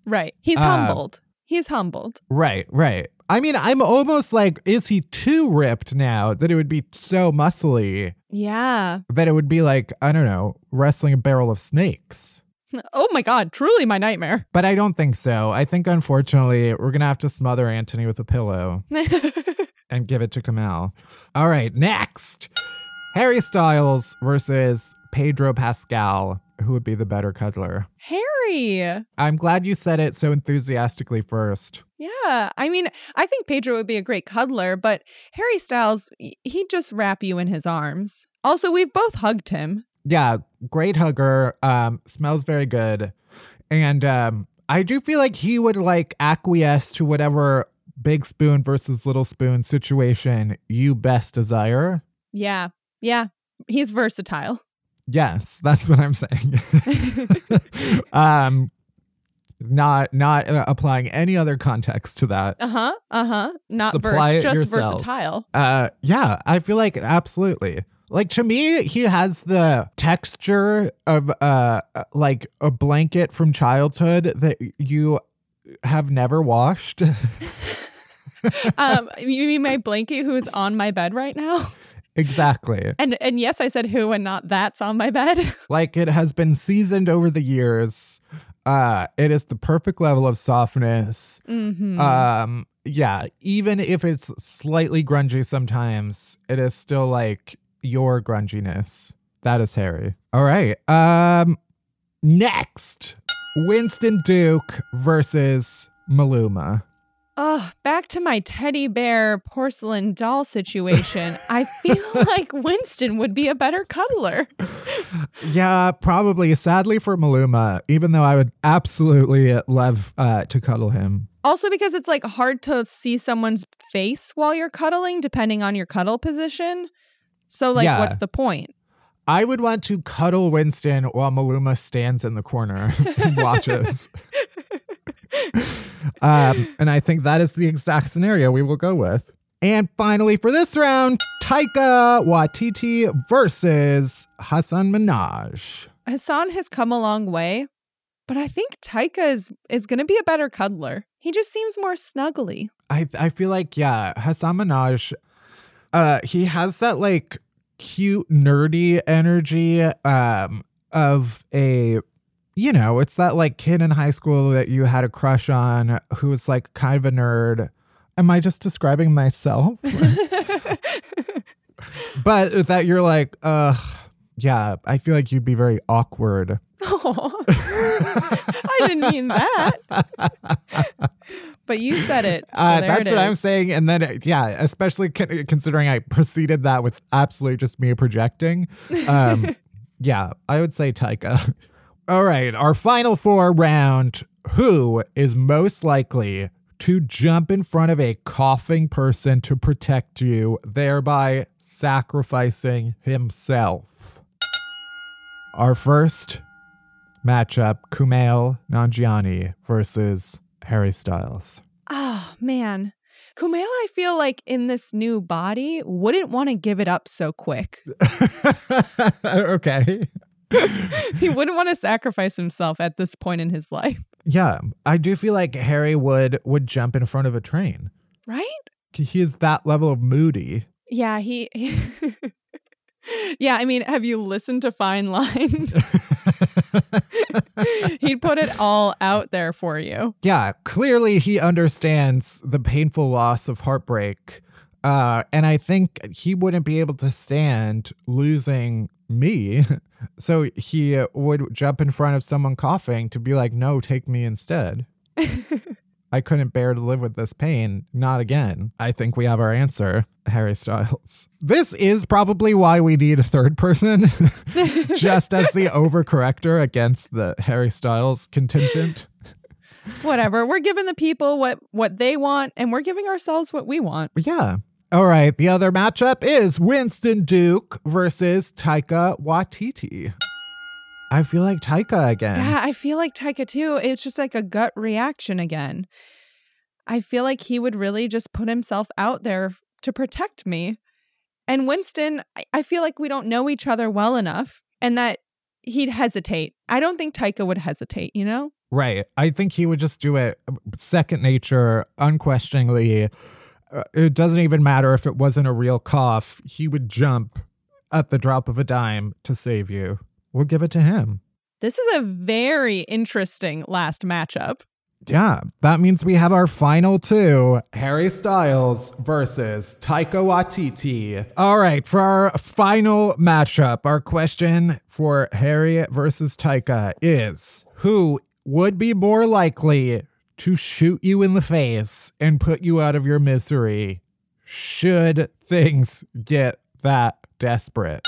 right. He's Uh, humbled. He's humbled. Right, right. I mean, I'm almost like, is he too ripped now that it would be so muscly Yeah. that it would be like, I don't know, wrestling a barrel of snakes? [LAUGHS] Oh my god, truly my nightmare. But I don't think so. I think, unfortunately, we're going to have to smother Antoni with a pillow [LAUGHS] and give it to Kumail. All right, next Harry Styles versus Pedro Pascal. Who would be the better cuddler? Harry. I'm glad you said it so enthusiastically first. Yeah. I mean, I think Pedro would be a great cuddler, but Harry Styles, he'd just wrap you in his arms. Also, we've both hugged him. Yeah, great hugger. Um, smells very good. And um, I do feel like he would like acquiesce to whatever big spoon versus little spoon situation you best desire. Yeah. Yeah. He's versatile. Yes, that's what I'm saying. [LAUGHS] um, not not uh, applying any other context to that. Uh huh. Uh huh. Not Supply verse, just yourself. versatile. Uh, yeah, I feel like absolutely. Like to me, he has the texture of uh like a blanket from childhood that you have never washed. [LAUGHS] um, you mean my blanket who is on my bed right now? exactly. And and yes, I said who and not that's on my bed. [LAUGHS] Like it has been seasoned over the years. Uh it is the perfect level of softness. mm-hmm. Um yeah, even if it's slightly grungy sometimes, it is still like your grunginess. That is Harry. All right. Um next, Winston Duke versus Maluma. Oh, back to my teddy bear porcelain doll situation. I feel [LAUGHS] like Winston would be a better cuddler. Yeah, probably. Sadly for Maluma, even though I would absolutely love uh, to cuddle him. Also, because it's like hard to see someone's face while you're cuddling, depending on your cuddle position. So, like, Yeah. what's the point? I would want to cuddle Winston while Maluma stands in the corner [LAUGHS] and watches. [LAUGHS] um, and I think that is the exact scenario we will go with. And finally, for this round, Taika Waititi versus Hasan Minhaj. Hasan has come a long way, but I think Taika is is going to be a better cuddler. He just seems more snuggly. I I feel like yeah, Hasan Minhaj. Uh, he has that like cute nerdy energy um of a you know it's that like kid in high school that you had a crush on who was like kind of a nerd am i just describing myself [LAUGHS] but that you're like uh yeah i feel like you'd be very awkward [LAUGHS] Aw. [LAUGHS] I didn't mean that. But you said it. [LAUGHS] so uh, that's it what I'm saying. And then, uh, yeah, especially con- considering I preceded that with absolutely just me projecting. Um, [LAUGHS] yeah, I would say Taika. [LAUGHS] All right, our final four round. Who is most likely to jump in front of a coughing person to protect you, thereby sacrificing himself? Our first matchup Kumail Nanjiani versus Harry Styles. Oh, man. Kumail, I feel like in this new body wouldn't want to give it up so quick. [LAUGHS] okay. [LAUGHS] he wouldn't want to sacrifice himself at this point in his life, Yeah, I do feel like Harry would would jump in front of a train. right? He is that level of moody. Yeah, he. [LAUGHS] yeah, I mean, have you listened to Fine Line? [LAUGHS] He'd put it all out there for you. yeah, clearly he understands the painful loss of heartbreak. Uh, and I think he wouldn't be able to stand losing me. [LAUGHS] So he would jump in front of someone coughing to be like, no, take me instead. [LAUGHS] I couldn't bear to live with this pain. Not again. I think we have our answer, Harry Styles. This is probably why we need a third person, [LAUGHS] just as the overcorrector against the Harry Styles contingent. Whatever. We're giving the people what what they want and we're giving ourselves what we want. Yeah. All right. The other matchup is Winston Duke versus Taika Waititi. I feel like Taika again. Yeah, I feel like Taika too. It's just like a gut reaction again. I feel like he would really just put himself out there to protect me. And Winston, I- I feel like we don't know each other well enough and that he'd hesitate. I don't think Taika would hesitate, you know? Right. I think he would just do it second nature, unquestioningly. Uh, it doesn't even matter if it wasn't a real cough. He would jump at the drop of a dime to save you. We'll give it to him. This is a very interesting last matchup. Yeah, that means we have our final two Harry Styles versus Taika Waititi. All right, for our final matchup, our question for Harry versus Taika is Who would be more likely to shoot you in the face and put you out of your misery should things get that desperate?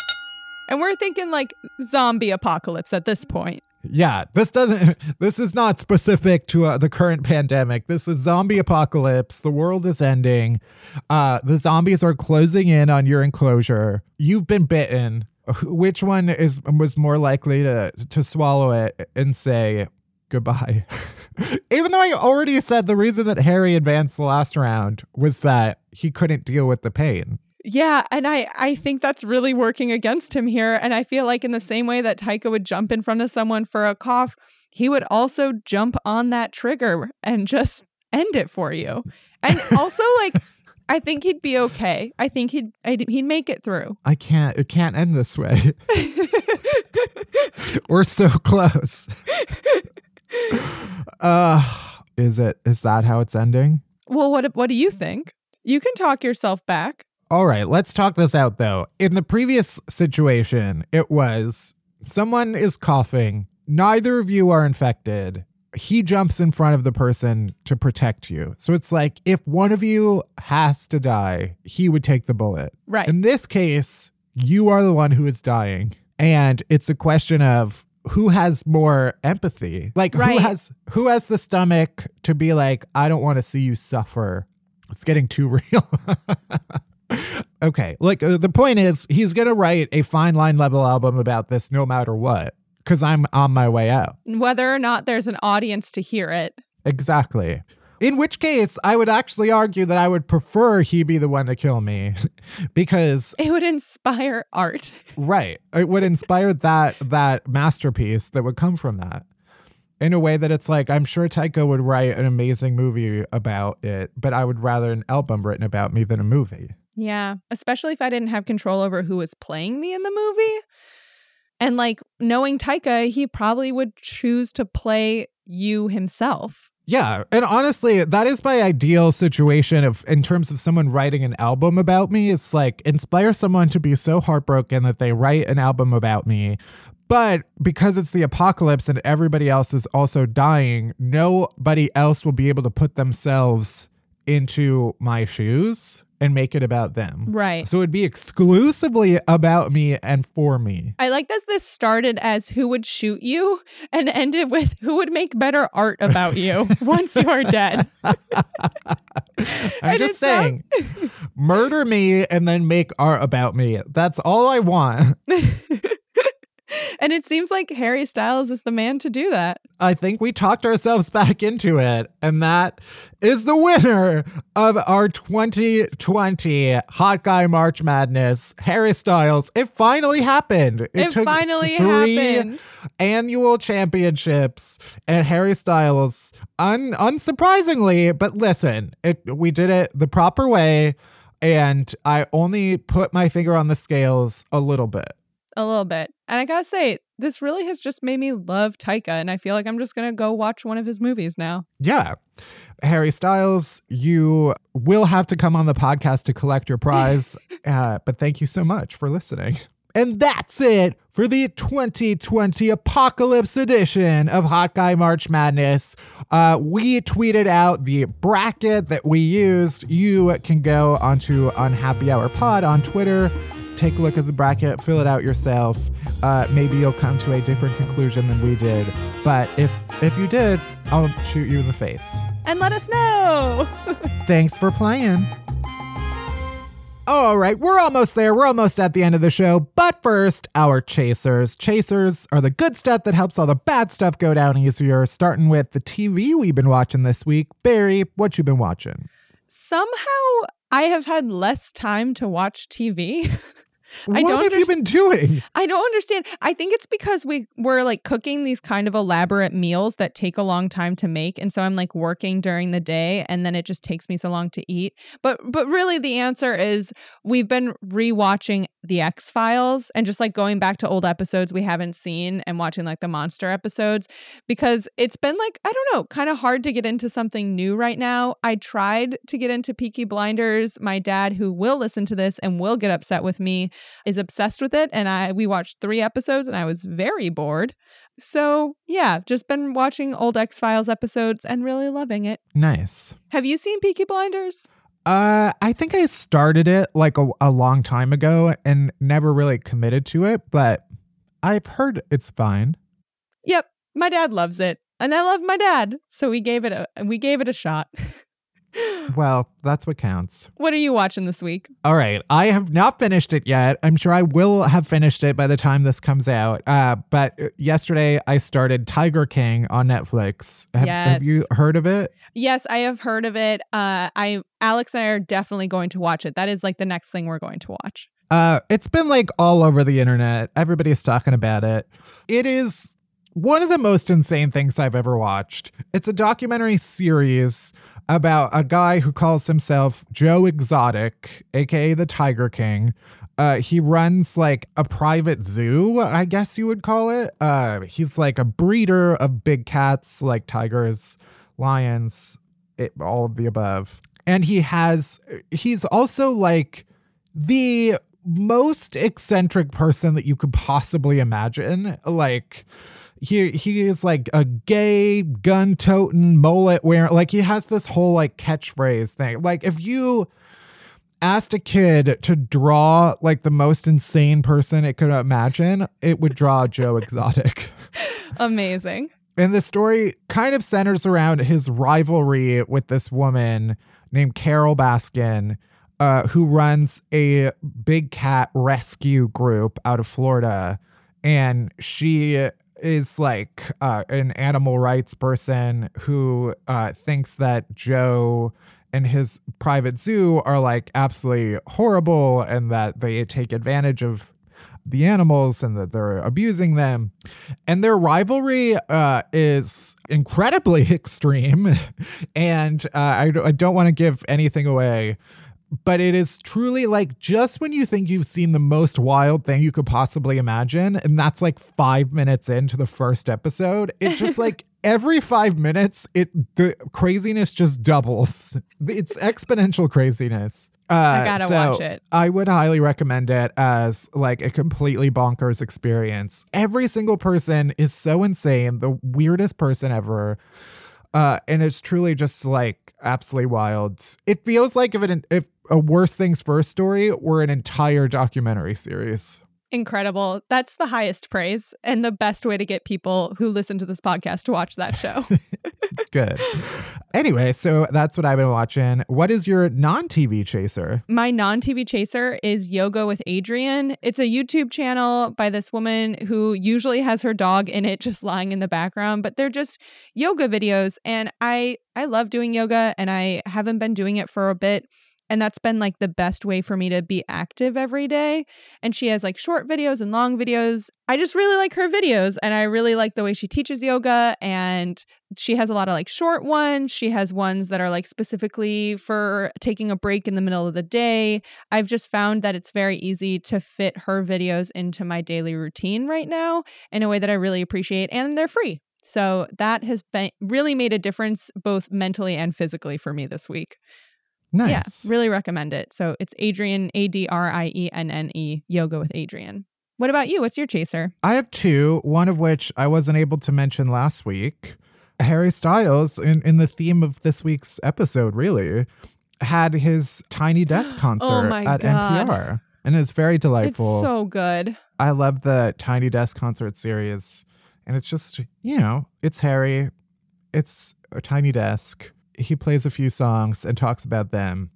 And we're thinking like zombie apocalypse at this point. Yeah, this doesn't. [LAUGHS] This is not specific to uh, the current pandemic. This is zombie apocalypse. The world is ending. Uh, the zombies are closing in on your enclosure. You've been bitten. Which one is was more likely to to swallow it and say goodbye? [LAUGHS] Even though I already said the reason that Harry advanced the last round was that he couldn't deal with the pain. Yeah, and I I think that's really working against him here and I feel like in the same way that Taika would jump in front of someone for a cough, he would also jump on that trigger and just end it for you. And [LAUGHS] also like I think he'd be okay. I think he'd I'd, he'd make it through. I can't. It can't end this way. [LAUGHS] We're so close. [LAUGHS] Uh, is it? Is that how it's ending? Well, what what do you think? You can talk yourself back. All right, let's talk this out though. In the previous situation, it was someone is coughing, neither of you are infected. He jumps in front of the person to protect you. So it's like if one of you has to die, he would take the bullet. Right. In this case, you are the one who is dying. And it's a question of who has more empathy? Like who has who has the stomach to be like, I don't want to see you suffer. It's getting too [LAUGHS] real. Okay. Like uh, the point is he's going to write a fine line level album about this no matter what cuz I'm on my way out. Whether or not there's an audience to hear it. Exactly. In which case, I would actually argue that I would prefer he be the one to kill me [LAUGHS] because It would inspire art. right, it would inspire that that masterpiece that would come from that. In a way that it's like I'm sure Taika would write an amazing movie about it, but I would rather an album written about me than a movie. Yeah, especially if I didn't have control over who was playing me in the movie. And like knowing Taika, he probably would choose to play you himself. Yeah, and honestly, that is my ideal situation of in terms of someone writing an album about me. It's like inspire someone to be so heartbroken that they write an album about me. But because it's the apocalypse and everybody else is also dying, nobody else will be able to put themselves into my shoes and make it about them. Right. So it'd be exclusively about me and for me. I like that this started as who would shoot you and ended with who would make better art about you [LAUGHS] once you are dead. I'm just saying, murder me and then make art about me. That's all I want. [LAUGHS] and it seems like Harry Styles is the man to do that. I think we talked ourselves back into it, and that is the winner of our 2020 Hot Guy March Madness. Harry Styles. It finally happened. It finally three happened. Annual championships, and Harry Styles, un- unsurprisingly, but listen, it we did it the proper way, and I only put my finger on the scales a little bit. A little bit. And I gotta say, this really has just made me love Taika, and I feel like I'm just gonna go watch one of his movies now. Yeah. Harry Styles, you will have to come on the podcast to collect your prize. [LAUGHS] uh, but thank you so much for listening. And that's it for the 2020 Apocalypse edition of Hot Guy March Madness. Uh, we tweeted out the bracket that we used. You can go onto Unhappy Hour Pod on Twitter take a look at the bracket, fill it out yourself. Uh, maybe you'll come to a different conclusion than we did. But if if you did, I'll shoot you in the face. And let us know. [LAUGHS] Thanks for playing. All right, we're almost there. We're almost at the end of the show. But first, our chasers. Chasers are the good stuff that helps all the bad stuff go down easier. Starting with the TV we've been watching this week. Barry, what you been watching? Somehow I have had less time to watch TV. [LAUGHS] I what have you been doing? I don't understand. I think it's because we we're like cooking these kind of elaborate meals that take a long time to make, and so I'm like working during the day, and then it just takes me so long to eat. But but really, the answer is we've been rewatching the X Files and just like going back to old episodes we haven't seen and watching like the monster episodes because it's been like I don't know, kind of hard to get into something new right now. I tried to get into Peaky Blinders. My dad, who will listen to this and will get upset with me is obsessed with it and I we watched 3 episodes and I was very bored. So, yeah, just been watching old X-Files episodes and really loving it. Nice. Have you seen Peaky Blinders? Uh, I think I started it like a, a long time ago and never really committed to it, but I've heard it's fine. Yep, my dad loves it, and I love my dad, so we gave it a we gave it a shot. [LAUGHS] Well, that's what counts. What are you watching this week? All right. I have not finished it yet. I'm sure I will have finished it by the time this comes out. Uh, but uh, yesterday I started Tiger King on Netflix. Have, yes. have you heard of it? Yes, I have heard of it. Uh, I Alex and I are definitely going to watch it. That is like the next thing we're going to watch. Uh, it's been like all over the internet. Everybody's talking about it. It is one of the most insane things I've ever watched. It's a documentary series about a guy who calls himself Joe Exotic, aka the Tiger King. Uh, he runs like a private zoo, I guess you would call it. Uh, he's like a breeder of big cats, like tigers, lions, it, all of the above. And he has, he's also like the most eccentric person that you could possibly imagine. Like, he he is like a gay gun toting mullet wearing like he has this whole like catchphrase thing. Like if you asked a kid to draw like the most insane person it could imagine, it would draw [LAUGHS] Joe Exotic. Amazing. And the story kind of centers around his rivalry with this woman named Carole Baskin, uh, who runs a big cat rescue group out of Florida. And she is like uh, an animal rights person who uh, thinks that Joe and his private zoo are like absolutely horrible and that they take advantage of the animals and that they're abusing them. And their rivalry uh, is incredibly [LAUGHS] extreme. and uh, I, I don't want to give anything away but it is truly like just when you think you've seen the most wild thing you could possibly imagine, and that's like five minutes into the first episode, it's just [LAUGHS] like every five minutes, it the craziness just doubles. It's exponential craziness. Uh, I gotta so watch it. I would highly recommend it as like a completely bonkers experience. Every single person is so insane, the weirdest person ever. Uh, and it's truly just like absolutely wild. It feels like if it if a worst things first story were an entire documentary series. Incredible. That's the highest praise and the best way to get people who listen to this podcast to watch that show. [LAUGHS] Good. Anyway, so that's what I've been watching. What is your non TV chaser? My non TV chaser is Yoga with Adriene. It's a YouTube channel by this woman who usually has her dog in it just lying in the background, but they're just yoga videos. And I, I love doing yoga and I haven't been doing it for a bit and that's been like the best way for me to be active every day. And she has like short videos and long videos. I just really like her videos and I really like the way she teaches yoga. And she has a lot of like short ones. She has ones that are like specifically for taking a break in the middle of the day. I've just found that it's very easy to fit her videos into my daily routine right now in a way that I really appreciate. And they're free. So that has been really made a difference both mentally and physically for me this week. Nice. Yeah, really recommend it. So it's Adriene, A D R I E N N E, Yoga with Adriene. What about you? What's your chaser? I have two, one of which I wasn't able to mention last week. Harry Styles, in, in the theme of this week's episode, really, had his Tiny [GASPS] Desk oh concert Oh at God. NPR. And it's very delightful. It's so good. I love the Tiny Desk concert series. And it's just, you know, it's Harry. It's a tiny desk. He plays a few songs and talks about them.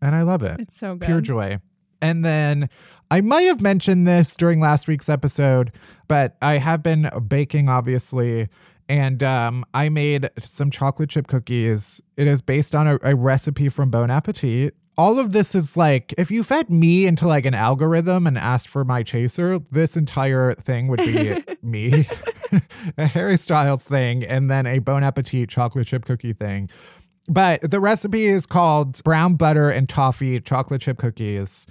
And I love it. It's so good. Pure joy. And then I might have mentioned this during last week's episode, but I have been baking, obviously. And um, I made some chocolate chip cookies. It is based on a, a recipe from Bon Appetit. All of this is like, if you fed me into like an algorithm and asked for my chaser, this entire thing would be [LAUGHS] me. [LAUGHS] a Harry Styles thing, and then a Bon Appetit chocolate chip cookie thing. But the recipe is called brown butter and toffee chocolate chip cookies.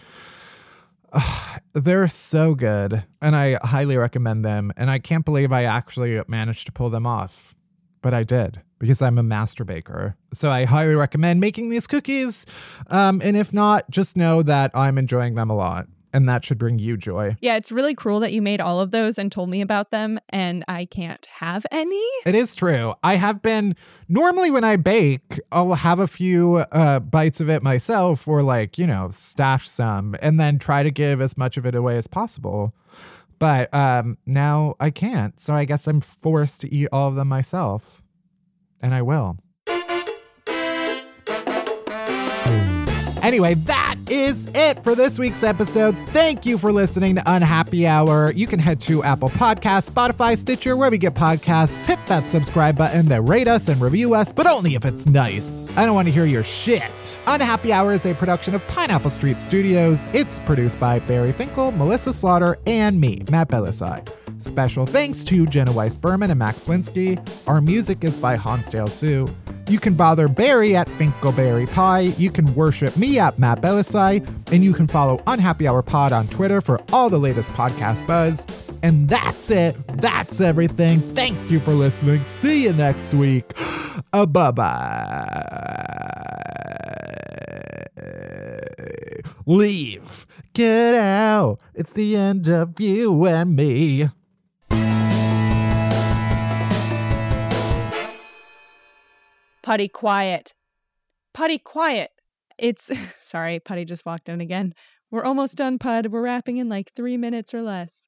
[SIGHS] They're so good, and I highly recommend them. And I can't believe I actually managed to pull them off, but I did because I'm a master baker. So I highly recommend making these cookies. Um, and if not, just know that I'm enjoying them a lot, and that should bring you joy. Yeah, it's really cruel that you made all of those and told me about them, and I can't have any. It is true. I have been normally when I bake, I'll have a few uh, bites of it myself, or like you know, stash some, and then try to give as much of it away as possible. But um, now I can't, so I guess I'm forced to eat all of them myself, and I will. Anyway, that is it for this week's episode. Thank you for listening to Unhappy Hour. You can head to Apple Podcasts, Spotify, Stitcher, wherever you get podcasts. Hit that subscribe button, then rate us and review us, but only if it's nice. I don't want to hear your shit. Unhappy Hour is a production of Pineapple Street Studios. It's produced by Barry Finkel, Melissa Slaughter, and me, Matt Bellassai. Special thanks to Jenna Weiss Berman and Max Linsky. Our music is by Hansdale Hsu. You can bother Barry at Finkelberry Pie. You can worship me at Matt Bellassai. And you can follow Unhappy Hour Pod on Twitter for all the latest podcast buzz. And that's it. That's everything. Thank you for listening. See you next week. [GASPS] Uh, bye bye. Leave. Get out. It's the end of you and me. Putty, quiet. Putty, quiet. It's [LAUGHS] sorry, Putty just walked in again. We're almost done, Pud. We're wrapping in like three minutes or less.